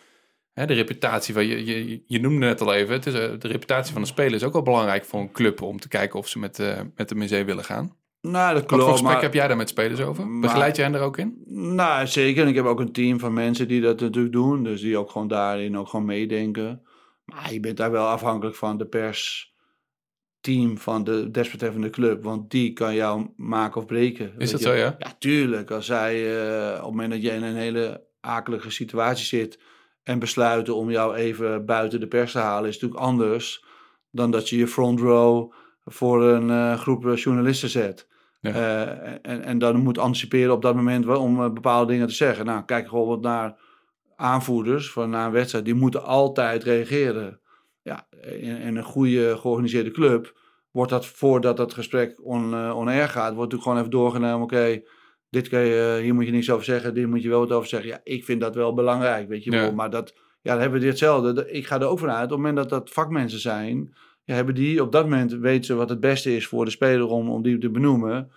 hè, de reputatie van, je, je, je noemde net al even, het is, eh, de reputatie van een speler is ook wel belangrijk voor een club om te kijken of ze met, eh met hem in zee willen gaan. Nou, dat Wat voor klopt. gesprek maar- heb jij daar met spelers over? maar- Begeleid jij hen er ook in? Nou, zeker. En ik heb ook een team van mensen die dat natuurlijk doen. Dus die ook gewoon daarin ook gewoon meedenken. Maar je bent daar wel afhankelijk van de persteam van de desbetreffende club. Want die kan jou maken of breken. Is dat je. zo, ja? Ja, tuurlijk. Als zij eh, op het moment dat je in een hele akelige situatie zit... en besluiten om jou even buiten de pers te halen... is natuurlijk anders dan dat je je front row voor een eh, groep eh, journalisten zet. Ja. Eh, en, en dan moet anticiperen op dat moment wel om bepaalde dingen te zeggen. Nou, kijk bijvoorbeeld naar aanvoerders van na een wedstrijd. Die moeten altijd reageren. Ja, in, in een goede georganiseerde club wordt dat voordat dat gesprek on, on air gaat, wordt natuurlijk gewoon even doorgenomen. Oké, dit kan je, hier moet je niks over zeggen, dit moet je wel wat over zeggen. Ja, ik vind dat wel belangrijk, weet je Ja. wel. Maar dat, ja, dan hebben we dit hetzelfde. Ik ga er ook vanuit, op het moment dat dat vakmensen zijn, ja, hebben die op dat moment weten ze wat het beste is voor de speler om, om die te benoemen.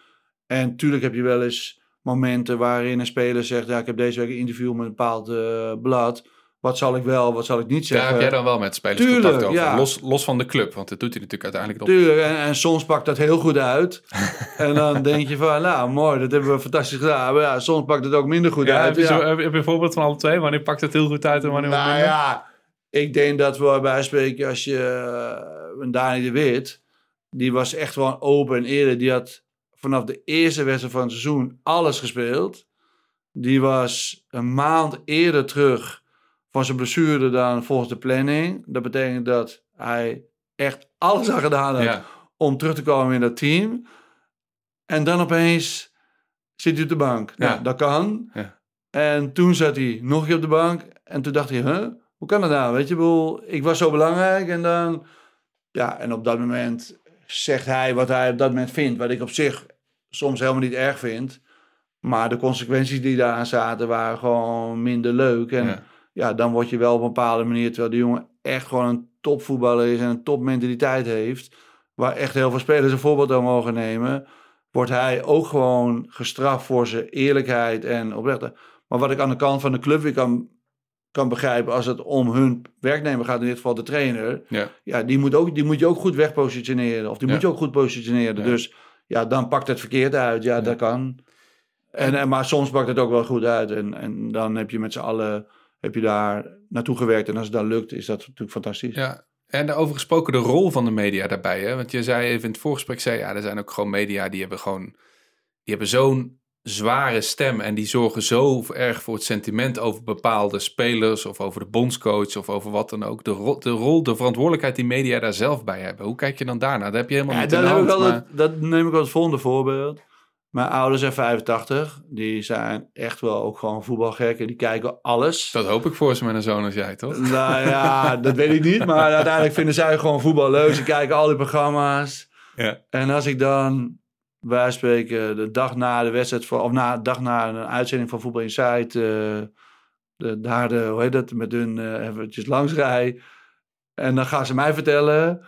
En tuurlijk heb je wel eens momenten waarin een speler zegt, ja, ik heb deze week een interview met een bepaald eh, blad. Wat zal ik wel, wat zal ik niet Daar zeggen. heb jij dan wel met spelers Tuurlijk, contact over. ja. Los, los van de club, want dat doet hij natuurlijk uiteindelijk op. Tuurlijk, en, en soms pakt dat heel goed uit. en dan denk je van, nou mooi, dat hebben we fantastisch gedaan. Maar ja, soms pakt het ook minder goed Ja, uit. heb, je zo, heb, je, heb je een voorbeeld van alle twee? Wanneer pakt het heel goed uit en wanneer Nou minder? ja, ik denk dat we bij spreken als je eh, een Dani de Wit, die was echt gewoon open en eerlijk. Die had vanaf de eerste wedstrijd van het seizoen alles gespeeld. Die was een maand eerder terug van zijn blessure dan volgens de planning. Dat betekent dat hij echt alles aan gedaan had Ja. om terug te komen in dat team. En dan opeens zit hij op de bank. Ja. Nou, dat kan. Ja. En toen zat hij nog een keer op de bank. En toen dacht hij, huh? hoe kan dat nou? Weet je, ik, was zo belangrijk. En dan, ja, en op dat moment zegt hij wat hij op dat moment vindt. Wat ik op zich soms helemaal niet erg vind. Maar de consequenties die daaraan zaten waren gewoon minder leuk. En Ja. Ja, dan word je wel op een bepaalde manier, terwijl de jongen echt gewoon een topvoetballer is en een topmentaliteit heeft, waar echt heel veel spelers een voorbeeld aan mogen nemen, wordt hij ook gewoon gestraft voor zijn eerlijkheid en oprechte. Maar wat ik aan de kant van de club weer kan, kan begrijpen, als het om hun werknemer gaat, in dit geval de trainer, Ja. ja, die moet, ook, die moet je ook goed wegpositioneren. Of die Ja. moet je ook goed positioneren. Ja. Dus ja, dan pakt het verkeerd uit. Ja, dat kan. En, en, maar soms pakt het ook wel goed uit. En, en dan heb je met z'n allen heb je daar naartoe gewerkt. En als het dan lukt, is dat natuurlijk fantastisch. Ja, en over gesproken de rol van de media daarbij. Hè? Want je zei even in het voorgesprek, zei, ja, er zijn ook gewoon media die hebben gewoon, die hebben zo'n zware stem en die zorgen zo erg voor het sentiment over bepaalde spelers of over de bondscoach of over wat dan ook. De rol, de, rol, de verantwoordelijkheid die media daar zelf bij hebben. Hoe kijk je dan daarnaar? Dat heb je helemaal Ja, niet dat, hand, maar- het- dat neem ik als volgende voorbeeld. Mijn ouders zijn 85. Die zijn echt wel ook gewoon voetbalgekken. Die kijken alles. Dat hoop ik voor ze met een zoon als jij, toch? Nou ja, dat weet ik niet. Maar uiteindelijk vinden zij gewoon voetbal leuk. Ze kijken al die programma's. Ja. En als ik dan, wij spreken, de dag na de wedstrijd, van, of na de dag na een uitzending van Voetbal Insight, eh de, daar de, hoe heet dat, met hun eh eventjes langs rij. En dan gaan ze mij vertellen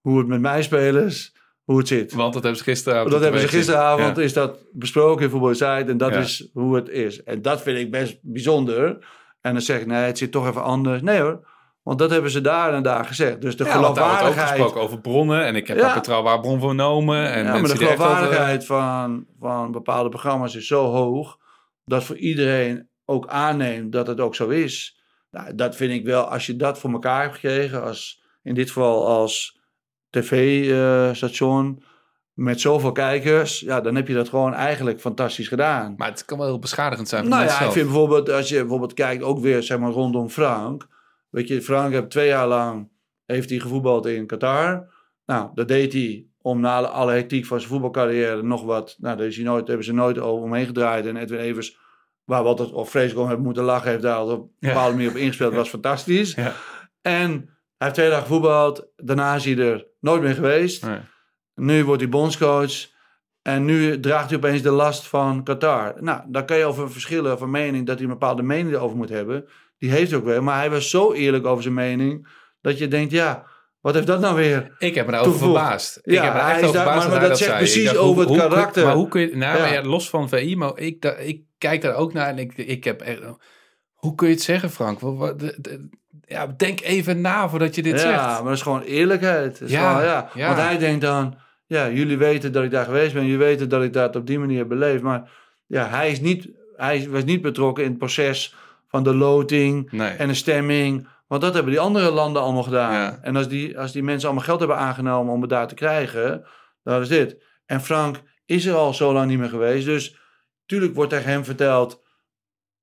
hoe het met mijn spelers, hoe het zit. Want dat hebben ze gisteravond. Dat hebben ze gisteravond, Ja. is dat besproken in Voetbal Insight. En dat Ja. is hoe het is. En dat vind ik best bijzonder. En dan zeg ik, nee, het zit toch even anders. Nee hoor, want dat hebben ze daar en daar gezegd. Dus de Ja, want daar wordt ook geloofwaardigheid... gesproken over bronnen en ik heb een betrouwbaar bron vernomen. En ja, maar de geloofwaardigheid van, van bepaalde programma's is zo hoog... dat voor iedereen ook aanneemt dat het ook zo is. Nou, dat vind ik wel, als je dat voor elkaar hebt gekregen... Als, in dit geval als tv-station met zoveel kijkers... ja, dan heb je dat gewoon eigenlijk fantastisch gedaan. Maar het kan wel heel beschadigend zijn voor Nou ja, ik vind bijvoorbeeld, als je bijvoorbeeld kijkt ook weer zeg maar, rondom Frank. Weet je, Frank heeft twee jaar lang heeft hij gevoetbald in Qatar. Nou, dat deed hij om na alle hectiek van zijn voetbalcarrière nog wat. Nou, daar is hij nooit, hebben ze nooit over omheen gedraaid. En Edwin Evers, waar we altijd of vreselijk om hebben moeten lachen, heeft daar altijd op een Ja. bepaalde manier op ingespeeld. was fantastisch. Ja. En hij heeft twee dagen gevoetbald. Daarna is hij er nooit meer geweest. Nee. Nu wordt hij bondscoach. En nu draagt hij opeens de last van Qatar. Nou, daar kan je over verschillen van mening dat hij een bepaalde mening erover moet hebben. Die heeft hij ook wel. Maar hij was zo eerlijk over zijn mening. Dat je denkt, ja, wat heeft dat nou weer? Ik heb me daarover Toevoegd. verbaasd. ik Ja, heb me echt is over daar- verbaasd maar- dat maar dat dat zegt zei. Ik precies dacht, over het karakter. maar hoe kun je... Nou, Ja. los van VI, maar ik, ik kijk daar ook naar en ik, ik heb echt... Hoe kun je het zeggen, Frank? Wat- wat- ja, denk even na voordat je dit ja, zegt. maar dat is gewoon eerlijkheid. Is Ja, gewoon, ja. ja. Want hij denkt dan, ja, jullie weten dat ik daar geweest ben. Jullie weten dat ik dat op die manier heb beleefd. Maar ja, hij, is niet, hij was niet betrokken in het proces van de loting. Nee. en de stemming. Want dat hebben die andere landen allemaal gedaan. Ja. En als die, als die mensen allemaal geld hebben aangenomen om het daar te krijgen, dan is dit. En Frank is er al zo lang niet meer geweest. Dus tuurlijk wordt tegen hem verteld.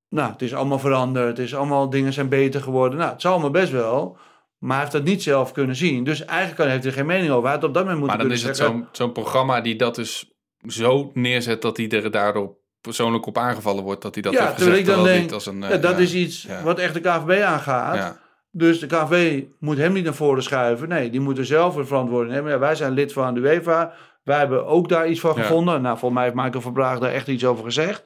Nou, het is allemaal veranderd. Het is allemaal dingen zijn beter geworden. Nou, het zal allemaal best wel. Maar hij heeft dat niet zelf kunnen zien. Dus eigenlijk heeft hij er geen mening over. Hij had op dat moment moeten Maar dan is het zo'n programma die dat dus zo neerzet dat hij er daardoor persoonlijk op aangevallen wordt. Dat hij dat Ja, heeft gezegd. ik dan denk, als een, ja, eh, dat is iets ja. wat echt de KVB aangaat. Dus de KV moet hem niet naar voren schuiven. Nee, die moeten zelf een verantwoording nemen. Ja, wij zijn lid van de UEFA. Wij hebben ook daar iets van gevonden. Nou, volgens mij heeft Michael van Braag daar echt iets over gezegd.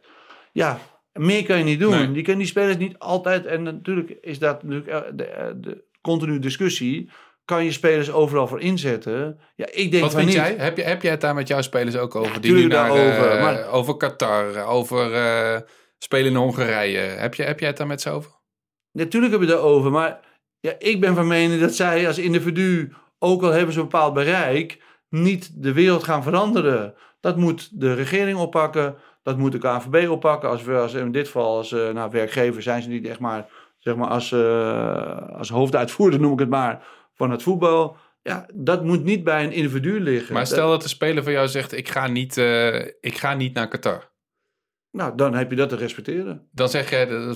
Ja, meer kan je niet doen. Nee. Die kunnen die spelers niet altijd... En natuurlijk is dat natuurlijk eh, de, eh, de continue discussie. Kan je spelers overal voor inzetten? Ja, ik denk Wat vind niet. jij? Heb, je, heb jij het daar met jouw spelers ook over? Ja, die nu naar, daarover, eh, maar- over Qatar, over spelen in Hongarije. Heb, je, heb jij het daar met ze over? Natuurlijk heb je het over, maar ja, ik ben van mening dat zij als individu, ook al hebben ze een bepaald bereik, niet de wereld gaan veranderen. Dat moet de regering oppakken, dat moet de KNVB oppakken. Als, we, als in dit geval als uh, nou, werkgever zijn ze niet echt maar, zeg maar als, uh, als hoofduitvoerder, noem ik het maar, van het voetbal. Ja, dat moet niet bij een individu liggen. Maar stel dat de speler van jou zegt: Ik ga niet, uh, ik ga niet naar Qatar. Nou, dan heb je dat te respecteren. Dan zeg jij...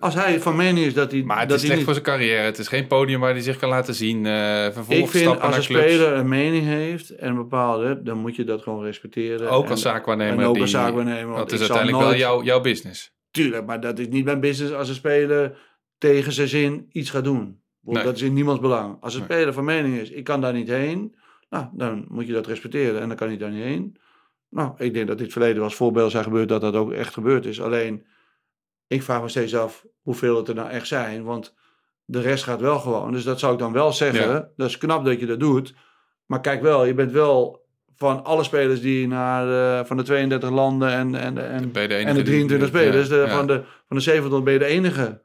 Als hij van mening is dat hij... Maar het dat is slecht niet... voor zijn carrière. Het is geen podium waar hij zich kan laten zien. Uh, vervolgens ik vind als een speler een mening heeft en een bepaalde... dan moet je dat gewoon respecteren. Ook en, als zaakwaarnemer. En ook die, als zaakwaarnemer. Dat is uiteindelijk nooit... wel jouw, jouw business. Tuurlijk, maar dat is niet mijn business als een speler tegen zijn zin iets gaat doen. Nee. Dat is in niemands belang. Als een nee. speler van mening is, ik kan daar niet heen... Nou, dan moet je dat respecteren en dan kan hij daar niet heen. Nou, ik denk dat dit verleden als voorbeeld zijn gebeurd dat dat ook echt gebeurd is. Alleen, ik vraag me steeds af hoeveel het er nou echt zijn. Want de rest gaat wel gewoon. Dus dat zou ik dan wel zeggen. Ja. Dat is knap dat je dat doet. Maar kijk wel, je bent wel van alle spelers die naar de, van de 32 landen en, en, en, de en de 23 die, spelers, ja, de, ja. Van, de, van de 700 ben je de enige.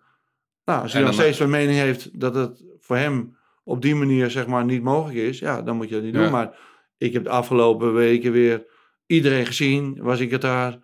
Nou, als hij dan, dan steeds van mening heeft dat het voor hem op die manier zeg maar niet mogelijk is, ja, dan moet je dat niet doen. Maar ik heb de afgelopen weken weer iedereen gezien, was ik het daar.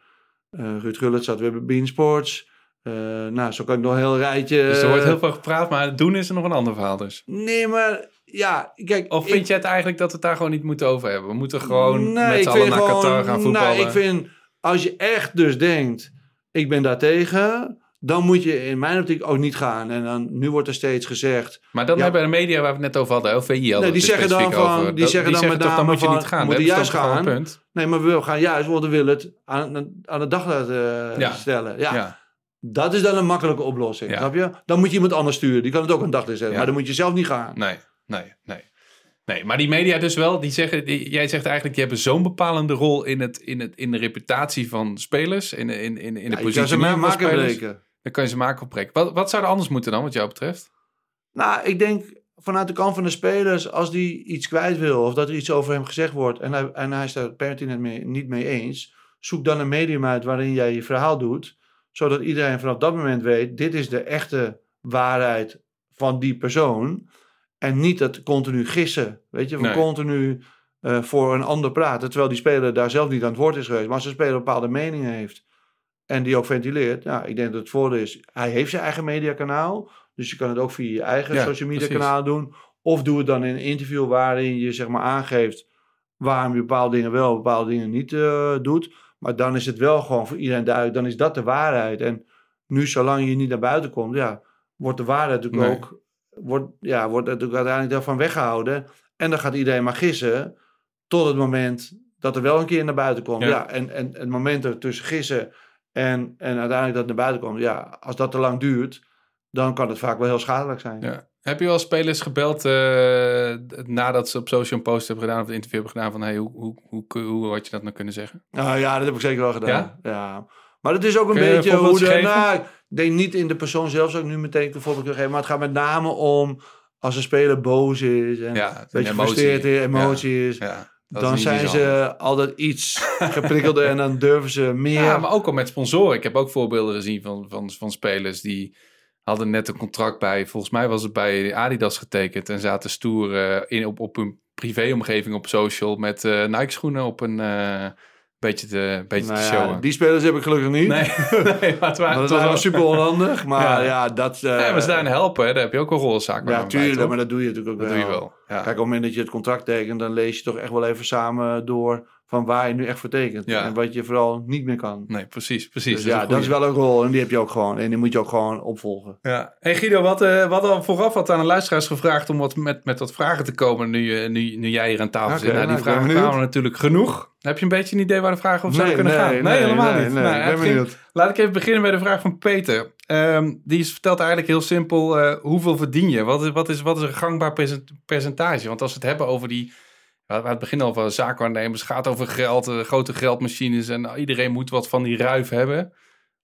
Uh, Ruud Gullit zat weer bij Bean Sports. Uh, nou, zo kan ik nog een heel rijtje... Dus er wordt heel veel gepraat, maar het doen is er nog een ander verhaal dus. Nee, maar ja, kijk... Of vind ik, je het eigenlijk dat we het daar gewoon niet moeten over hebben? We moeten gewoon nee, met z'n allen naar gewoon, Qatar gaan voetballen. Nou, ik vind, als je echt dus denkt, ik ben daar tegen... Dan moet je in mijn optiek ook niet gaan. En dan, nu wordt er steeds gezegd... Maar dan ja, hebben de media waar we het net over hadden, VI nee, die zeggen dan van, over. Die zeggen die dan met toch, dan moet je niet gaan. Moet je juist gaan. Punt. Nee, maar we gaan juist, want we willen het aan, aan de dag laten uh, ja. stellen. Ja. ja. Dat is dan een makkelijke oplossing, ja. snap je? Dan moet je iemand anders sturen. Die kan het ook een dag zetten. Maar dan moet je zelf niet gaan. Nee, nee, nee. Nee, maar die media dus wel, die zeggen, die, jij zegt eigenlijk, die hebben zo'n bepalende rol in, het, in, het, in de reputatie van spelers, in, in, in, in de positie ze van maken spelers. breken. Dan kan je ze maken op breken. Wat, wat zou er anders moeten dan, wat jou betreft? Nou, ik denk vanuit de kant van de spelers, als die iets kwijt wil of dat er iets over hem gezegd wordt en hij, en hij is daar pertinent mee, niet mee eens, zoek dan een medium uit waarin jij je verhaal doet, zodat iedereen vanaf dat moment weet, dit is de echte waarheid van die persoon. En niet dat continu gissen, weet je, van Nee. continu eh, voor een ander praten, terwijl die speler daar zelf niet aan het woord is geweest. Maar als een speler een bepaalde mening heeft en die ook ventileert, ja, ik denk dat het voordeel is, hij heeft zijn eigen mediakanaal, dus je kan het ook via je eigen Ja, social media precies. kanaal doen. Of doe het dan in een interview waarin je zeg maar aangeeft waarom je bepaalde dingen wel, bepaalde dingen niet eh, doet. Maar dan is het wel gewoon voor iedereen duidelijk, dan is dat de waarheid. En nu, zolang je niet naar buiten komt, ja, wordt de waarheid natuurlijk Nee. ook, wordt, ja, wordt natuurlijk uiteindelijk daarvan weggehouden. En dan gaat iedereen maar gissen, tot het moment dat er wel een keer naar buiten komt. Ja. Ja, en, en het moment er tussen gissen en, en uiteindelijk dat naar buiten komt, ja, als dat te lang duurt, dan kan het vaak wel heel schadelijk zijn. Ja. Heb je wel spelers gebeld eh, nadat ze op social een post hebben gedaan of een interview hebben gedaan van hey, hoe, hoe, hoe, hoe, had je dat nou kunnen zeggen? Nou ja, dat heb ik zeker wel gedaan. Ja. Maar het is ook een beetje hoe de. Nou, ik denk niet in de persoon zelf, zou ik nu meteen een voorbeeld geven. Maar het gaat met name om als een speler boos is en Ja, een beetje gefrustreerd is, emotie is. Ja, Dan zijn ze altijd iets geprikkelder en dan durven ze meer. Ja, maar ook al met sponsoren. Ik heb ook voorbeelden gezien van, van, van spelers die hadden net een contract bij, volgens mij was het bij Adidas getekend en zaten stoer eh, in, op, op hun privéomgeving op social met eh Nike schoenen op een eh, beetje te, beetje Nou te ja, showen. die spelers heb ik gelukkig niet. Nee, nee, maar het waren, het was wel super onhandig. Maar Ja. ja, dat... eh, Ja, maar ze daarin helpen, hè. daar heb je ook een rollenzaak ja, tuurlijk, maar dat doe je natuurlijk ook Dat wel. doe je wel. Kijk, op het moment dat je het contract tekent, dan lees je toch echt wel even samen door van waar je nu echt voor tekent. Ja. En wat je vooral niet meer kan. Nee, precies, precies. Dus Dat is ja, een dat is wel een rol en die heb je ook gewoon. En die moet je ook gewoon opvolgen. Ja. Hey Guido, wat, eh, we hadden al vooraf wat aan de luisteraars gevraagd om wat met, met wat vragen te komen nu, je- nu, nu jij hier aan tafel zit. Nou, die nou, vragen kwamen natuurlijk genoeg. Heb je een beetje een idee waar de vragen over zouden kunnen gaan? helemaal nee, niet. Nee, Nou, ging-. Laat ik even beginnen bij de vraag van Peter. Ehm, die is- vertelt eigenlijk heel simpel, eh, hoeveel verdien je? Wat is, wat, is, wat is een gangbaar percent- percentage? Want als we het hebben over die, we hadden het begin al van zaakwaarnemers, gaat over geld, eh, grote geldmachines en iedereen moet wat van die ruif hebben.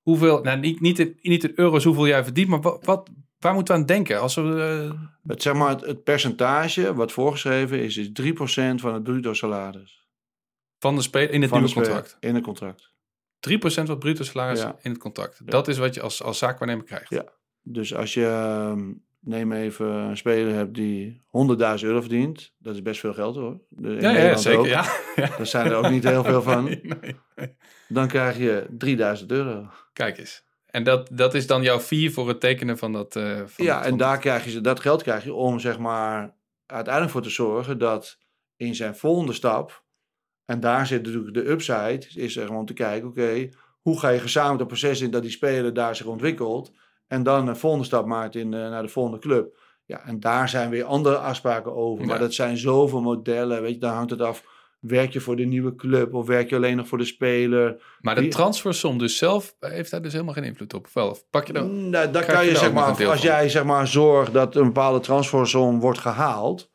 Hoeveel, nou niet, niet, in, niet in euro's hoeveel jij verdient, maar wat, wat, waar moeten we aan denken? Als we, eh, Het, zeg maar, het, het percentage wat voorgeschreven is, is 3% van het bruto salaris. van de speler in het Van nieuwe contract. In het contract. 3% van het bruto salaris Ja. in het contract. Dat is wat je als, als zaakwaarnemer krijgt. Ja. Dus als je, ehm, neem even een speler hebt die 100.000 euro verdient. Dat is best veel geld hoor. In Ja, ja, zeker. ook. Ja. Daar zijn er ook niet heel veel van. Nee, nee, nee. Dan krijg je 3000 euro. Kijk eens. En dat, dat is dan jouw fee voor het tekenen van dat... eh, van Ja, dat- en van- daar krijg je, dat geld krijg je om zeg maar uiteindelijk voor te zorgen dat in zijn volgende stap, en daar zit natuurlijk de upside, is er gewoon te kijken, oké, hoe ga je gezamenlijk het proces in dat die speler daar zich ontwikkelt en dan een volgende stap maakt in, eh, naar de volgende club. Ja, en daar zijn weer andere afspraken over. Maar Ja. dat zijn zoveel modellen, weet je, daar hangt het af. Werk je voor de nieuwe club of werk je alleen nog voor de speler? Maar de die- transfersom dus zelf heeft daar dus helemaal geen invloed op. Of Wel, of pak je dan... Nou, daar krijg kan je zeg maar, als jij zeg maar zorgt dat een bepaalde transfersom wordt gehaald,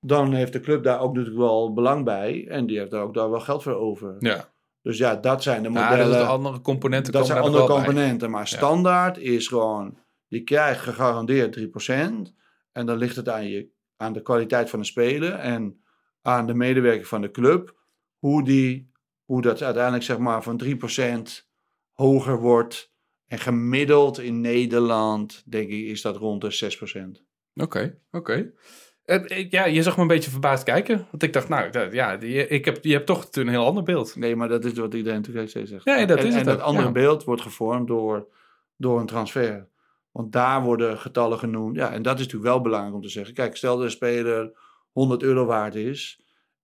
dan heeft de club daar ook natuurlijk wel belang bij en die heeft daar ook daar wel geld voor over. Ja, Dus ja, dat zijn de modellen. dat is de andere componenten dat zijn andere componenten, maar standaard is gewoon, je krijgt gegarandeerd 3% en dan ligt het aan, je, aan de kwaliteit van de speler en aan de medewerker van de club, hoe, die, hoe dat uiteindelijk zeg maar van 3% hoger wordt. En gemiddeld in Nederland, denk ik, is dat rond de 6%. Oké, oké. Ja, je zag me een beetje verbaasd kijken. Want ik dacht, nou, ja, je, ik heb, je hebt toch een heel ander beeld. Nee, maar dat is wat iedereen natuurlijk steeds zegt. Ja, dat en, is het En dat ook, andere ja. beeld wordt gevormd door, door een transfer. Want daar worden getallen genoemd. Ja, en dat is natuurlijk wel belangrijk om te zeggen. Kijk, stel dat een speler 100 euro waard is.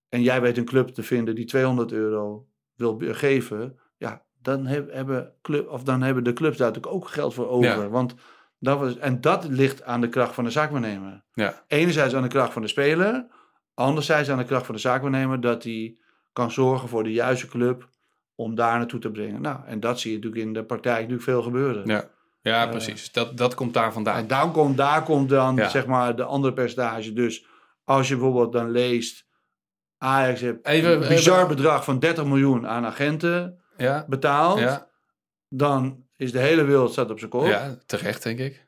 En jij weet een club te vinden die 200 euro wil geven. Ja, dan, heb, hebben, club, of dan hebben de clubs daar natuurlijk ook geld voor over. Ja. Want dat was, en dat ligt aan de kracht van de zaakwaarnemer. Ja, Enerzijds aan de kracht van de speler. Anderzijds aan de kracht van de zaakwaarnemer. Dat hij kan zorgen voor de juiste club om daar naartoe te brengen. Nou, en dat zie je natuurlijk in de praktijk natuurlijk veel gebeuren. ja. ja Eh, precies. Dat, dat komt daar vandaan. En dan komt, daar komt dan Ja. zeg maar de andere percentage. Dus als je bijvoorbeeld dan leest... Ajax heeft Even- een bizar even- bedrag van 30 miljoen aan agenten Ja, betaald. ja, Dan is de hele wereld staat op zijn kop. ja, terecht denk ik.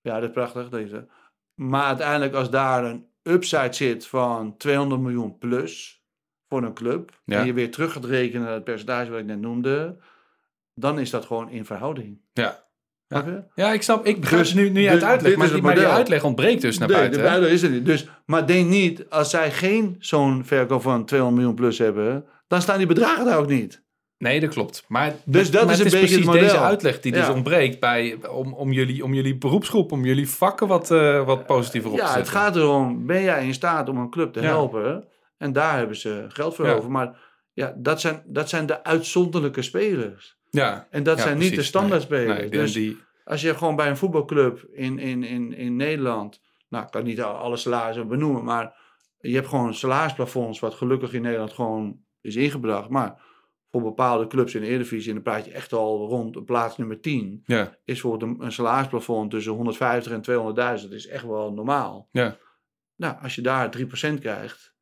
Ja, dat is prachtig. Deze. Maar uiteindelijk als daar een upside zit van 200 miljoen plus voor een club. Ja. En je weer terug gaat rekenen naar het percentage wat ik net noemde. Dan is dat gewoon in verhouding. Ja. Je? Ja, ik snap. Ik begrijp Dus- nu, nu dus het dit maar, die, het maar die uitleg ontbreekt dus naar nee, buiten. buiten is er niet. Dus, maar denk niet, als zij geen zo'n verkoop van 200 miljoen plus hebben, dan staan die bedragen daar ook niet. Nee, dat klopt. Maar, Dus dat maar is het een beetje precies het model. deze uitleg die dus Ja. ontbreekt bij, om, om, jullie, om jullie beroepsgroep, om jullie vakken wat, eh, wat positiever op te Ja, zetten. het gaat erom, ben jij in staat om een club te Ja. helpen? En daar hebben ze geld voor Ja. over. Maar ja, dat zijn, dat zijn de uitzonderlijke spelers. Ja, En dat ja, zijn niet de standaard spelers. nee, dus die, als je gewoon bij een voetbalclub in, in, in, in Nederland... Nou, ik kan niet alle salarissen benoemen, maar je hebt gewoon salarisplafonds... wat gelukkig in Nederland gewoon is ingebracht. Maar voor bepaalde clubs in de Eredivisie... en dan praat je echt al rond plaats nummer 10... ja, is bijvoorbeeld een, een salarisplafond tussen 150 en 200.000. Dat is echt wel normaal. ja, Nou, als je daar 3% krijgt,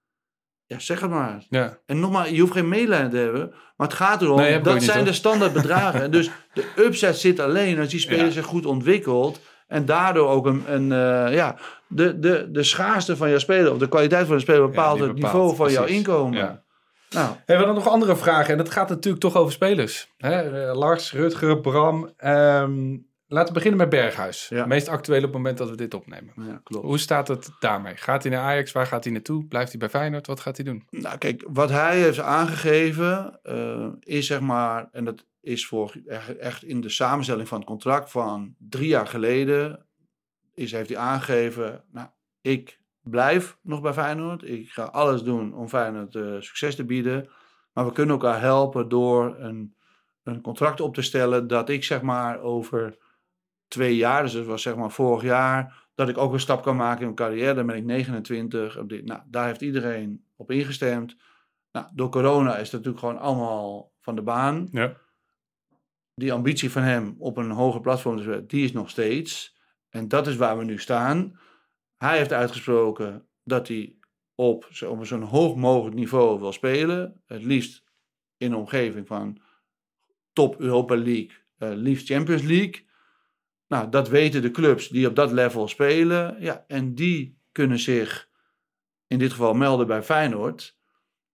ja, zeg het maar. ja. En nogmaals, je hoeft geen medelijden te hebben, maar het gaat erom, Nee, dat niet, zijn hoor. de standaard bedragen. en dus de upside zit alleen als die speler Ja. zich goed ontwikkelt en daardoor ook een, een eh, ja, de, de, de schaarste van jouw speler of de kwaliteit van de speler bepaalt het niveau van jouw inkomen. Nou, Hey, we hadden nog andere vragen en dat gaat natuurlijk toch over spelers. Hè? eh, Lars, Rutger, Bram. Ehm, laten we beginnen met Berghuis. Ja. Meest actueel op het moment dat we dit opnemen. ja, klopt. Hoe staat het daarmee? Gaat hij naar Ajax? Waar gaat hij naartoe? Blijft hij bij Feyenoord? Wat gaat hij doen? Nou, kijk, wat hij heeft aangegeven eh, is zeg maar, en dat is voor echt, echt in de samenstelling van het contract van drie jaar geleden, is, heeft hij aangegeven, nou, ik blijf nog bij Feyenoord. Ik ga alles doen om Feyenoord eh, succes te bieden. Maar we kunnen elkaar helpen door een, een contract op te stellen dat ik zeg maar over twee jaar, dus dat was zeg maar vorig jaar, dat ik ook een stap kan maken in mijn carrière. Dan ben ik 29. Op dit, nou, daar heeft iedereen op ingestemd. Nou, door corona is het natuurlijk gewoon allemaal van de baan. Ja. Die ambitie van hem op een hoger platform die is nog steeds. En dat is waar we nu staan. Hij heeft uitgesproken dat hij op, zo- op zo'n hoog mogelijk niveau wil spelen. Het liefst in de omgeving van top Europa League, eh, liefst Champions League. Nou, dat weten de clubs die op dat level spelen. Ja, en die kunnen zich in dit geval melden bij Feyenoord.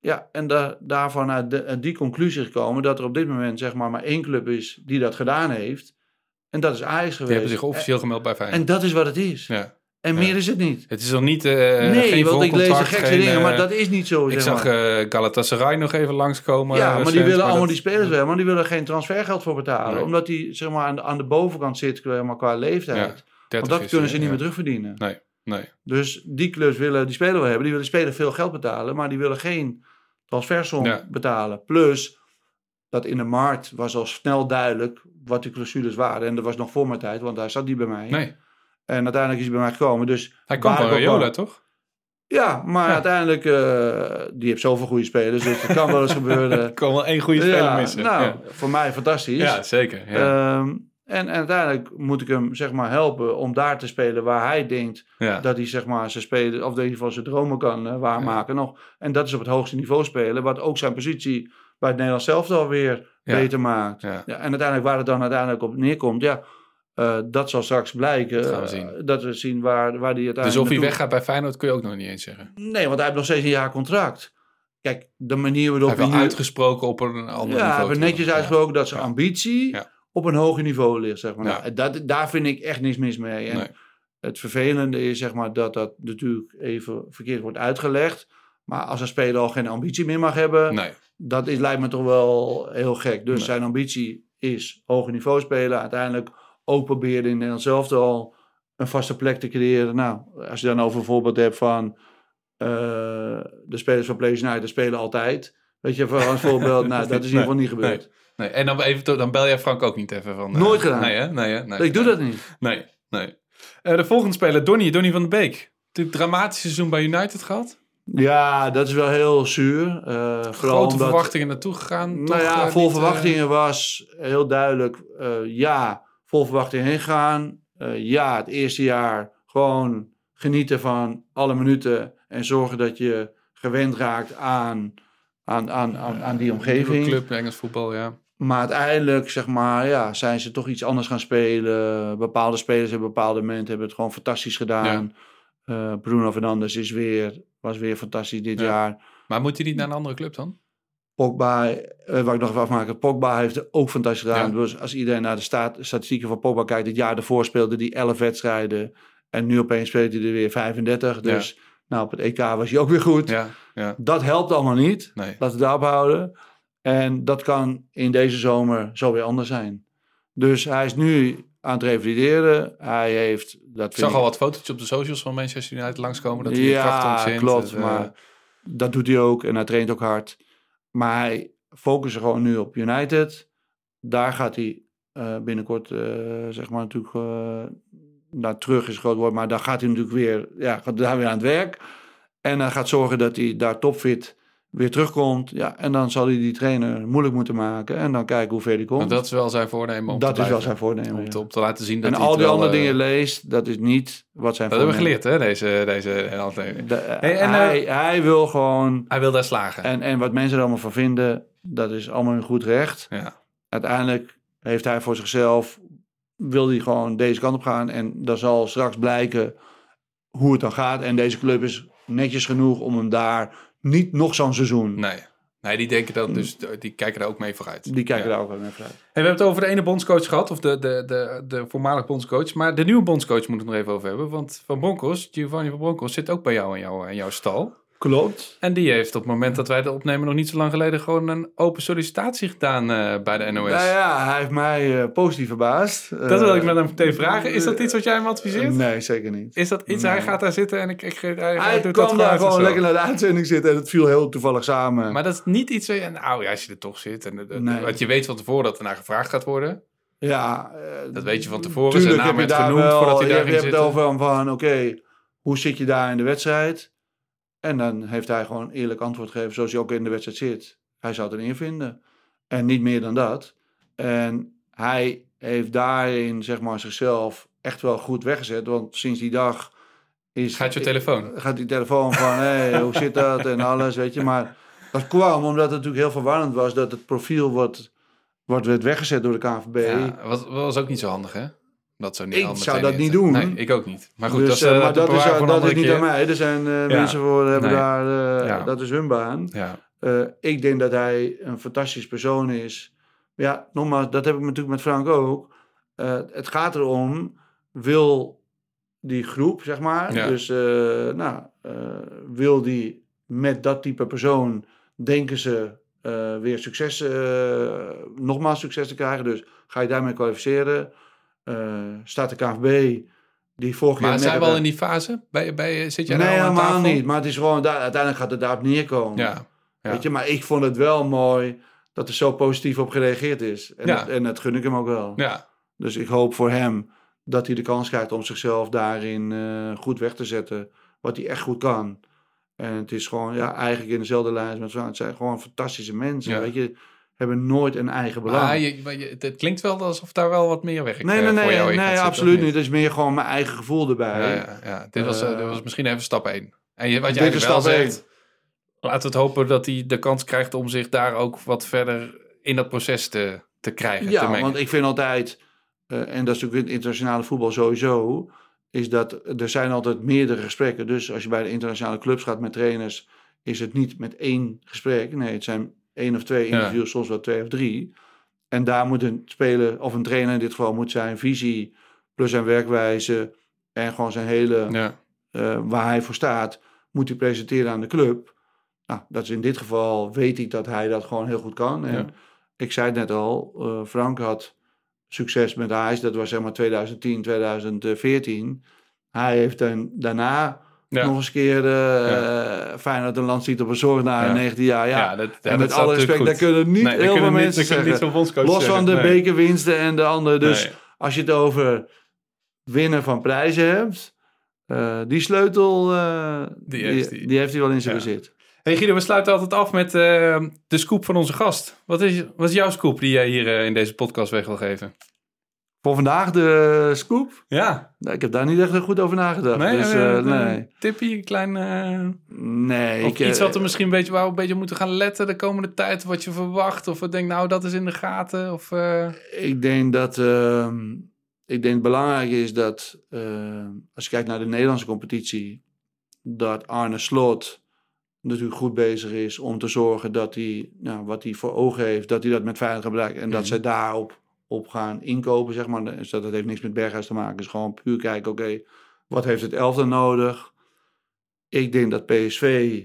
Ja, en da daarvan uit, de- uit die conclusie gekomen dat er op dit moment zeg maar maar één club is die dat gedaan heeft. En dat is Ajax geweest. Die hebben zich officieel gemeld bij en, Feyenoord. en dat is wat het is. ja. En meer is het niet. Het is nog niet. eh nee, geen want ik lees gekste geen, dingen, eh, maar dat is niet zo. Ik zeg zag maar. eh Galatasaray nog even langskomen. ja, eh, maar die willen allemaal dat- die spelers wel, maar die willen geen transfergeld voor betalen. Nee. Omdat die zeg maar, aan, de, aan de bovenkant zit maar, qua leeftijd. Ja, Want 30 dat is, kunnen eh, ze niet meer terugverdienen. Nee, nee. Dus die clubs willen die speler wel hebben. Die willen speler veel geld betalen, maar die willen geen transfersom Ja. betalen. Plus dat in de markt was al snel duidelijk wat die clausules waren. En dat was nog voor mijn tijd, want hij zat niet bij mij. Nee, En uiteindelijk is hij bij mij gekomen. Dus hij kwam waar van ik ook Rayola, toch? Ja, maar Ja. uiteindelijk, eh, die heeft zoveel goede spelers, dus het kan wel eens gebeuren. Ik kan wel één goede speler ja, missen. Nou, ja. voor mij fantastisch. ja, zeker. Ja. Ehm, en, en uiteindelijk moet ik hem zeg maar helpen om daar te spelen waar hij denkt dat hij zeg maar zijn spelen, of in ieder geval zijn dromen kan eh, waarmaken nog. En dat is op het hoogste niveau spelen, wat ook zijn positie bij het Nederlands zelf alweer beter maakt. Ja. Ja, en uiteindelijk waar het dan uiteindelijk op neerkomt, ja, eh, dat zal straks blijken. Dat gaan we eh, zien. dat we zien waar, waar die uiteindelijk Dus of hij weggaat bij Feyenoord kun je ook nog niet eens zeggen. Nee, want hij heeft nog steeds een jaar contract. Kijk, de manier Hij waarop heeft wel hij nu... uitgesproken op een ander Ja, niveau. heeft te netjes uitgesproken dat zijn Ja. ambitie Ja. op een hoger niveau ligt, zeg maar. Ja. Nou, dat, daar vind ik echt niks mis mee. En Nee. het vervelende is, zeg maar, dat dat natuurlijk even verkeerd wordt uitgelegd. Maar als een speler al geen ambitie meer mag hebben, Nee, dat is, lijkt me toch wel heel gek. Dus Nee. zijn ambitie is hoger niveau spelen. Uiteindelijk ook proberen in Nederland zelf al een vaste plek te creëren. Nou, als je dan over een voorbeeld hebt van eh, de spelers van PlayStation United spelen altijd. Weet je, voor als voorbeeld, nou, dat is in ieder geval niet gebeurd. nee. En dan, even, dan bel jij Frank ook niet even van... eh, Nooit gedaan. Nee, hè? Nee, hè? Nee, ik doe nee. dat niet. Nee, nee. Eh, de volgende speler, Donny, Donny van de Beek. Natuurlijk dramatisch seizoen bij United gehad. Ja, dat is wel heel zuur. vooral Grote omdat, verwachtingen naartoe gegaan. Nou toch, ja, vol verwachtingen was heel duidelijk. ja, vol verwachtingen heen gaan. Eh, ja, het eerste jaar gewoon genieten van alle minuten. En zorgen dat je gewend raakt aan, aan, aan, aan, aan die omgeving. club, Engels voetbal, ja. Maar uiteindelijk, zeg maar, ja, zijn ze toch iets anders gaan spelen. Bepaalde spelers hebben bepaalde momenten hebben het gewoon fantastisch gedaan. Eh, Bruno Fernandes is weer, was weer fantastisch dit Ja. jaar. Maar moet hij niet naar een andere club dan? Pogba, eh, waar ik nog even afmaken, Pogba heeft het ook fantastisch gedaan. Ja. Dus als iedereen naar de staat, statistieken van Pogba kijkt, dit jaar ervoor speelde hij 11 wedstrijden. En nu opeens speelt hij er weer 35. Dus nou, op het EK was hij ook weer goed. Ja, ja. Dat helpt allemaal niet. Nee. Laten we daarop houden. En dat kan in deze zomer zo weer anders zijn. Dus hij is nu aan het revalideren. Hij heeft... Dat Ik zag al wat fotootjes op de socials van Manchester United langskomen. Dat hij ja, kracht ja, ontzint. klopt. Dat, eh, maar dat doet hij ook en hij traint ook hard. Maar hij focust gewoon nu op United. Daar gaat hij eh, binnenkort, eh, zeg maar, natuurlijk eh naar terug is groot woord. Maar daar gaat hij natuurlijk weer, ja, gaat daar weer aan het werk. En hij gaat zorgen dat hij daar topfit weer terugkomt. Ja, en dan zal hij die trainer moeilijk moeten maken. En dan kijken hoe ver hij komt. want dat is wel zijn voornemen om dat te is wel zijn voornemen. Om te, om te laten zien dat En hij al die andere eh, dingen leest, dat is niet wat zijn Dat hebben we voornemen geleerd, hè, deze, deze aflevering. de- Hey, en, hij, hij wil gewoon. Hij wil daar slagen. En, en wat mensen er allemaal van vinden, dat is allemaal een goed recht. ja. Uiteindelijk heeft hij voor zichzelf. Wil hij gewoon deze kant op gaan. En dan zal straks blijken hoe het dan gaat. En deze club is netjes genoeg om hem daar niet nog zo'n seizoen. Nee. Nee, die denken dat, dus die kijken er ook mee vooruit. Die kijken Ja. daar ook wel naar vooruit. Hey, we hebben het over de ene bondscoach gehad, of de, de, de, de voormalige bondscoach. Maar de nieuwe bondscoach moet het nog even over hebben. Want Van Bronckhorst, Giovanni van Bronckhorst, zit ook bij jou in jouw, in jouw stal. Klopt. En die heeft op het moment dat wij het opnemen nog niet zo lang geleden gewoon een open sollicitatie gedaan eh, bij de NOS. Nou ja, hij heeft mij eh, positief verbaasd. Dat wil ik met hem meteen vragen. Is dat iets wat jij hem adviseert? Nee, zeker niet. Is dat iets, Nee. hij gaat daar zitten en ik, ik, hij, hij Hij doet dat daar gewoon lekker naar de uitzending zitten en het viel heel toevallig samen. Maar dat is niet iets waar je, nou ja, als je er toch zit. En, eh, Nee. Want je weet van tevoren dat er naar gevraagd gaat worden. Ja, eh, Dat weet je van tevoren. Tuurlijk Zijn naam heb je daar genoemd wel, voordat hij je daar hebt ging het over van, oké, hoe zit je daar in de wedstrijd? En dan heeft hij gewoon eerlijk antwoord gegeven, zoals hij ook in de wedstrijd zit. Hij zou het erin vinden. En niet meer dan dat. En hij heeft daarin, zeg maar, zichzelf echt wel goed weggezet. Want sinds die dag is... Gaat je telefoon? Gaat die telefoon van, hé, hey, hoe zit dat? En alles, weet je. Maar dat kwam omdat het natuurlijk heel verwarrend was dat het profiel wordt, wordt werd weggezet door de KNVB. Ja, was, was ook niet zo handig, hè? Dat zo niet Ik zou dat niet doen. Nee, ik ook niet. Maar goed, Dus, dat is, eh, eh, maar dat is, dat is niet keer. aan mij. Er zijn eh, mensen voor hebben Nee. daar, eh, Ja. dat is hun baan. Ja, Eh, ik denk dat hij een fantastisch persoon is. Ja, nogmaals, dat heb ik natuurlijk met Frank ook. eh, het gaat erom, wil die groep, zeg maar, Ja. dus eh, nou, eh, wil die met dat type persoon, denken ze eh, weer succes, eh, nogmaals succes te krijgen. Dus ga je daarmee kwalificeren. Eh, staat de KNVB, die vorig jaar... Maar zijn we al in die fase? Bij, bij, zit jij Nee, nou helemaal tafel? niet. Maar het is gewoon, daar, uiteindelijk gaat het daarop neerkomen. Ja, ja. Weet je, maar ik vond het wel mooi dat er zo positief op gereageerd is. En, Ja. dat, en dat gun ik hem ook wel. ja. Dus ik hoop voor hem dat hij de kans krijgt om zichzelf daarin eh, goed weg te zetten. Wat hij echt goed kan. En het is gewoon, ja, eigenlijk in dezelfde lijn met. Het zijn gewoon fantastische mensen. Weet je, hebben nooit een eigen belang. Maar, je, maar je- het klinkt wel alsof daar wel wat meer werk nee, eh, nee, voor jou nee, in nee absoluut niet. Het is meer gewoon mijn eigen gevoel erbij. Ja, ja. Dit, was, eh, Eh, dit was misschien even stap 1. En je, wat jij wel stap zegt, laten we het hopen dat hij de kans krijgt om zich daar ook wat verder in dat proces te, te krijgen. Ja, want ik vind altijd, en dat is natuurlijk in het internationale voetbal sowieso, is dat er zijn altijd meerdere gesprekken. Dus als je bij de internationale clubs gaat met trainers, is het niet met één gesprek. Nee, het zijn één of twee Ja. interviews, soms wel twee of drie. En daar moet een speler, of een trainer in dit geval, moet zijn visie plus zijn werkwijze en gewoon zijn hele, ja. eh, waar hij voor staat, moet hij presenteren aan de club. Nou, dat is in dit geval, weet ik dat hij dat gewoon heel goed kan. En Ja. ik zei het net al, eh, Frank had succes met Ajax. Dat was zeg maar 2010, 2014. Hij heeft dan daarna Ja. nog eens een keer uh, Feyenoord een land ziet op een zorg na Ja. 19 jaar. Ja, Ja, dat, ja, en met alle respect, daar kunnen niet Nee, heel veel mensen niet zeggen. Los van de. Nee. bekerwinsten en de andere. Dus Nee. als je het over winnen van prijzen hebt, eh, die sleutel, eh, Die heeft die, hij. heeft hij wel in zijn Ja. bezit. Hey Guido, we sluiten altijd af met eh, de scoop van onze gast. Wat is, wat is jouw scoop die jij hier eh, in deze podcast weg wil geven? Voor vandaag de scoop. Ja, Nou, ik heb daar niet echt goed over nagedacht. nee, dus, eh, eh, een nee. tippie, een klein... eh, nee. of ik, eh, iets wat we misschien een beetje, waar we een beetje moeten gaan letten de komende tijd. Wat je verwacht. Of we denken, nou dat is in de gaten. Of, eh, Ik denk dat ehm, ik denk het belangrijk is dat als je kijkt naar de Nederlandse competitie, dat Arne Slot natuurlijk goed bezig is om te zorgen dat hij nou, wat hij voor ogen heeft, dat hij dat met veiligheid bereikt en dat Mhm. zij daarop op gaan inkopen, zeg maar. Dus dat, dat heeft niks met Berghuis te maken. Het is gewoon puur kijken, oké, wat heeft het elftal nodig? Ik denk dat PSV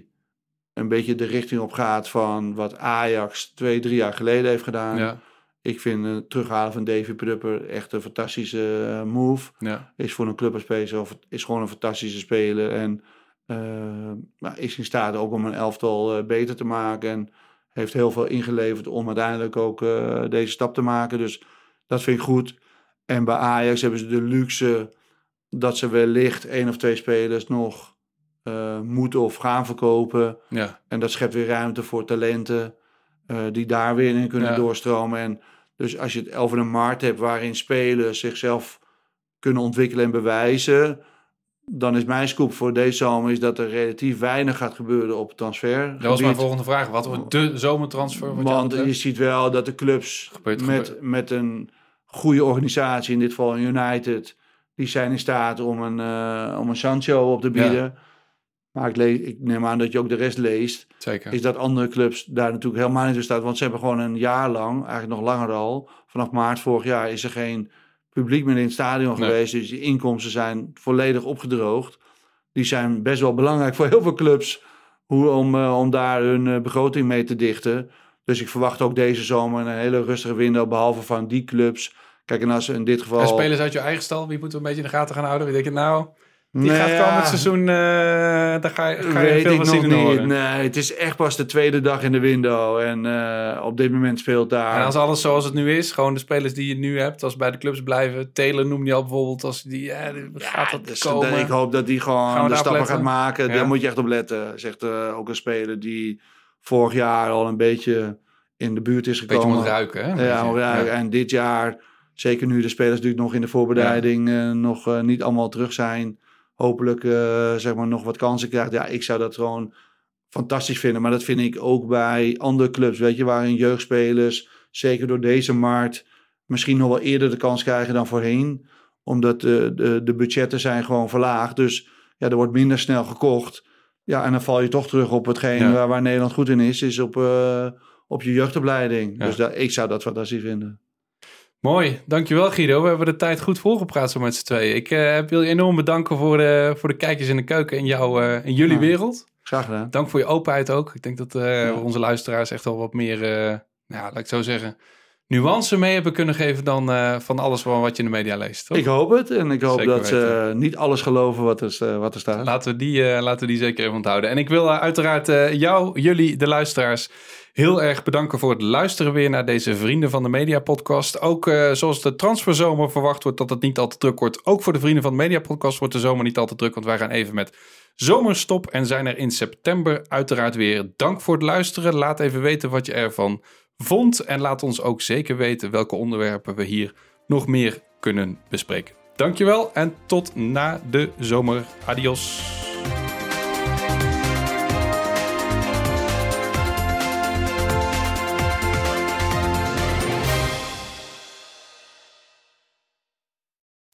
een beetje de richting op gaat van wat Ajax twee, drie jaar geleden heeft gedaan. ja, Ik vind het terughalen van Davy Prupper echt een fantastische eh, move. ja, Is voor een club als PSV of is gewoon een fantastische speler. En eh, maar is in staat ook om een elftal eh, beter te maken. En heeft heel veel ingeleverd om uiteindelijk ook eh, deze stap te maken. Dus dat vind ik goed. En bij Ajax hebben ze de luxe dat ze wellicht één of twee spelers nog eh, moeten of gaan verkopen. ja, En dat schept weer ruimte voor talenten eh, die daar weer in kunnen Ja. doorstromen. En dus als je het over een markt hebt waarin spelers zichzelf kunnen ontwikkelen en bewijzen, dan is mijn scoop voor deze zomer is dat er relatief weinig gaat gebeuren op transfer. dat was mijn volgende vraag. Wat wordt de zomertransfer? Wat Want je ziet wel dat de clubs Gebeurt, met, gebeurt. met een goede organisatie, in dit geval United, die zijn in staat om een, eh, om een Sancho op te bieden. Maar ik, lees, ik neem aan dat je ook de rest leest Zeker. is dat andere clubs daar natuurlijk helemaal niet in staan. Want ze hebben gewoon een jaar lang, eigenlijk nog langer al, vanaf maart vorig jaar is er geen publiek meer in het stadion Nee. geweest. Dus die inkomsten zijn volledig opgedroogd. Die zijn best wel belangrijk voor heel veel clubs hoe, om, eh, om daar hun eh, begroting mee te dichten. Dus ik verwacht ook deze zomer een hele rustige window, behalve van die clubs. Kijk, en als ze in dit geval... En spelers uit je eigen stal, wie moeten we een beetje in de gaten gaan houden? Wie denk je nou, die Nee, gaat ja. komend seizoen, eh daar ga je, ga je Weet veel van zien niet. horen. Nee, het is echt pas de tweede dag in de window. En eh, op dit moment speelt daar... En als alles zoals het nu is, gewoon de spelers die je nu hebt, als bij de clubs blijven. Taylor noem je al bijvoorbeeld, als die, ja, die- gaat dat dus, komen? Ik hoop dat die gewoon de stappen gaat maken. Ja. Daar moet je echt op letten. Zegt eh, ook een speler die vorig jaar al een beetje in de buurt is Een beetje gekomen. moet ruiken, hè? Ja, ja, ja. en dit jaar, zeker nu de spelers natuurlijk nog in de voorbereiding eh, nog eh, niet allemaal terug zijn. Hopelijk eh, zeg maar nog wat kansen krijgt. Ja, ik zou dat gewoon fantastisch vinden. Maar dat vind ik ook bij andere clubs, weet je, waarin jeugdspelers, zeker door deze markt, misschien nog wel eerder de kans krijgen dan voorheen. Omdat de, de, de budgetten zijn gewoon verlaagd. Dus ja, er wordt minder snel gekocht. Ja, en dan val je toch terug op hetgeen Ja. waar, waar Nederland goed in is, is op, eh, op je jeugdopleiding. Ja. Dus dat, ik zou dat fantastisch vinden. Mooi, dankjewel Guido. We hebben de tijd goed volgepraat zo met z'n tweeën. Ik uh, wil je enorm bedanken voor de, voor de kijkers in de keuken in, jouw, uh, in jullie wereld. Graag gedaan. Dank voor je openheid ook. Ik denk dat uh, onze luisteraars echt al wat meer, nou, laat ik zo zeggen, nuance mee hebben kunnen geven dan van alles wat je in de media leest. Toch? Ik hoop het en ik hoop zeker dat ze niet alles geloven wat er, wat er staat. Laten we, die, laten we die zeker even onthouden. En ik wil uiteraard jou, jullie, de luisteraars, heel erg bedanken voor het luisteren weer naar deze Vrienden van de Media podcast. Ook zoals de transferzomer verwacht wordt dat het niet al te druk wordt. Ook voor de Vrienden van de Media podcast wordt de zomer niet al te druk, want wij gaan even met zomerstop en zijn er in september uiteraard weer. Dank voor het luisteren. Laat even weten wat je ervan vond. En laat ons ook zeker weten welke onderwerpen we hier nog meer kunnen bespreken. Dankjewel en tot na de zomer. Adios.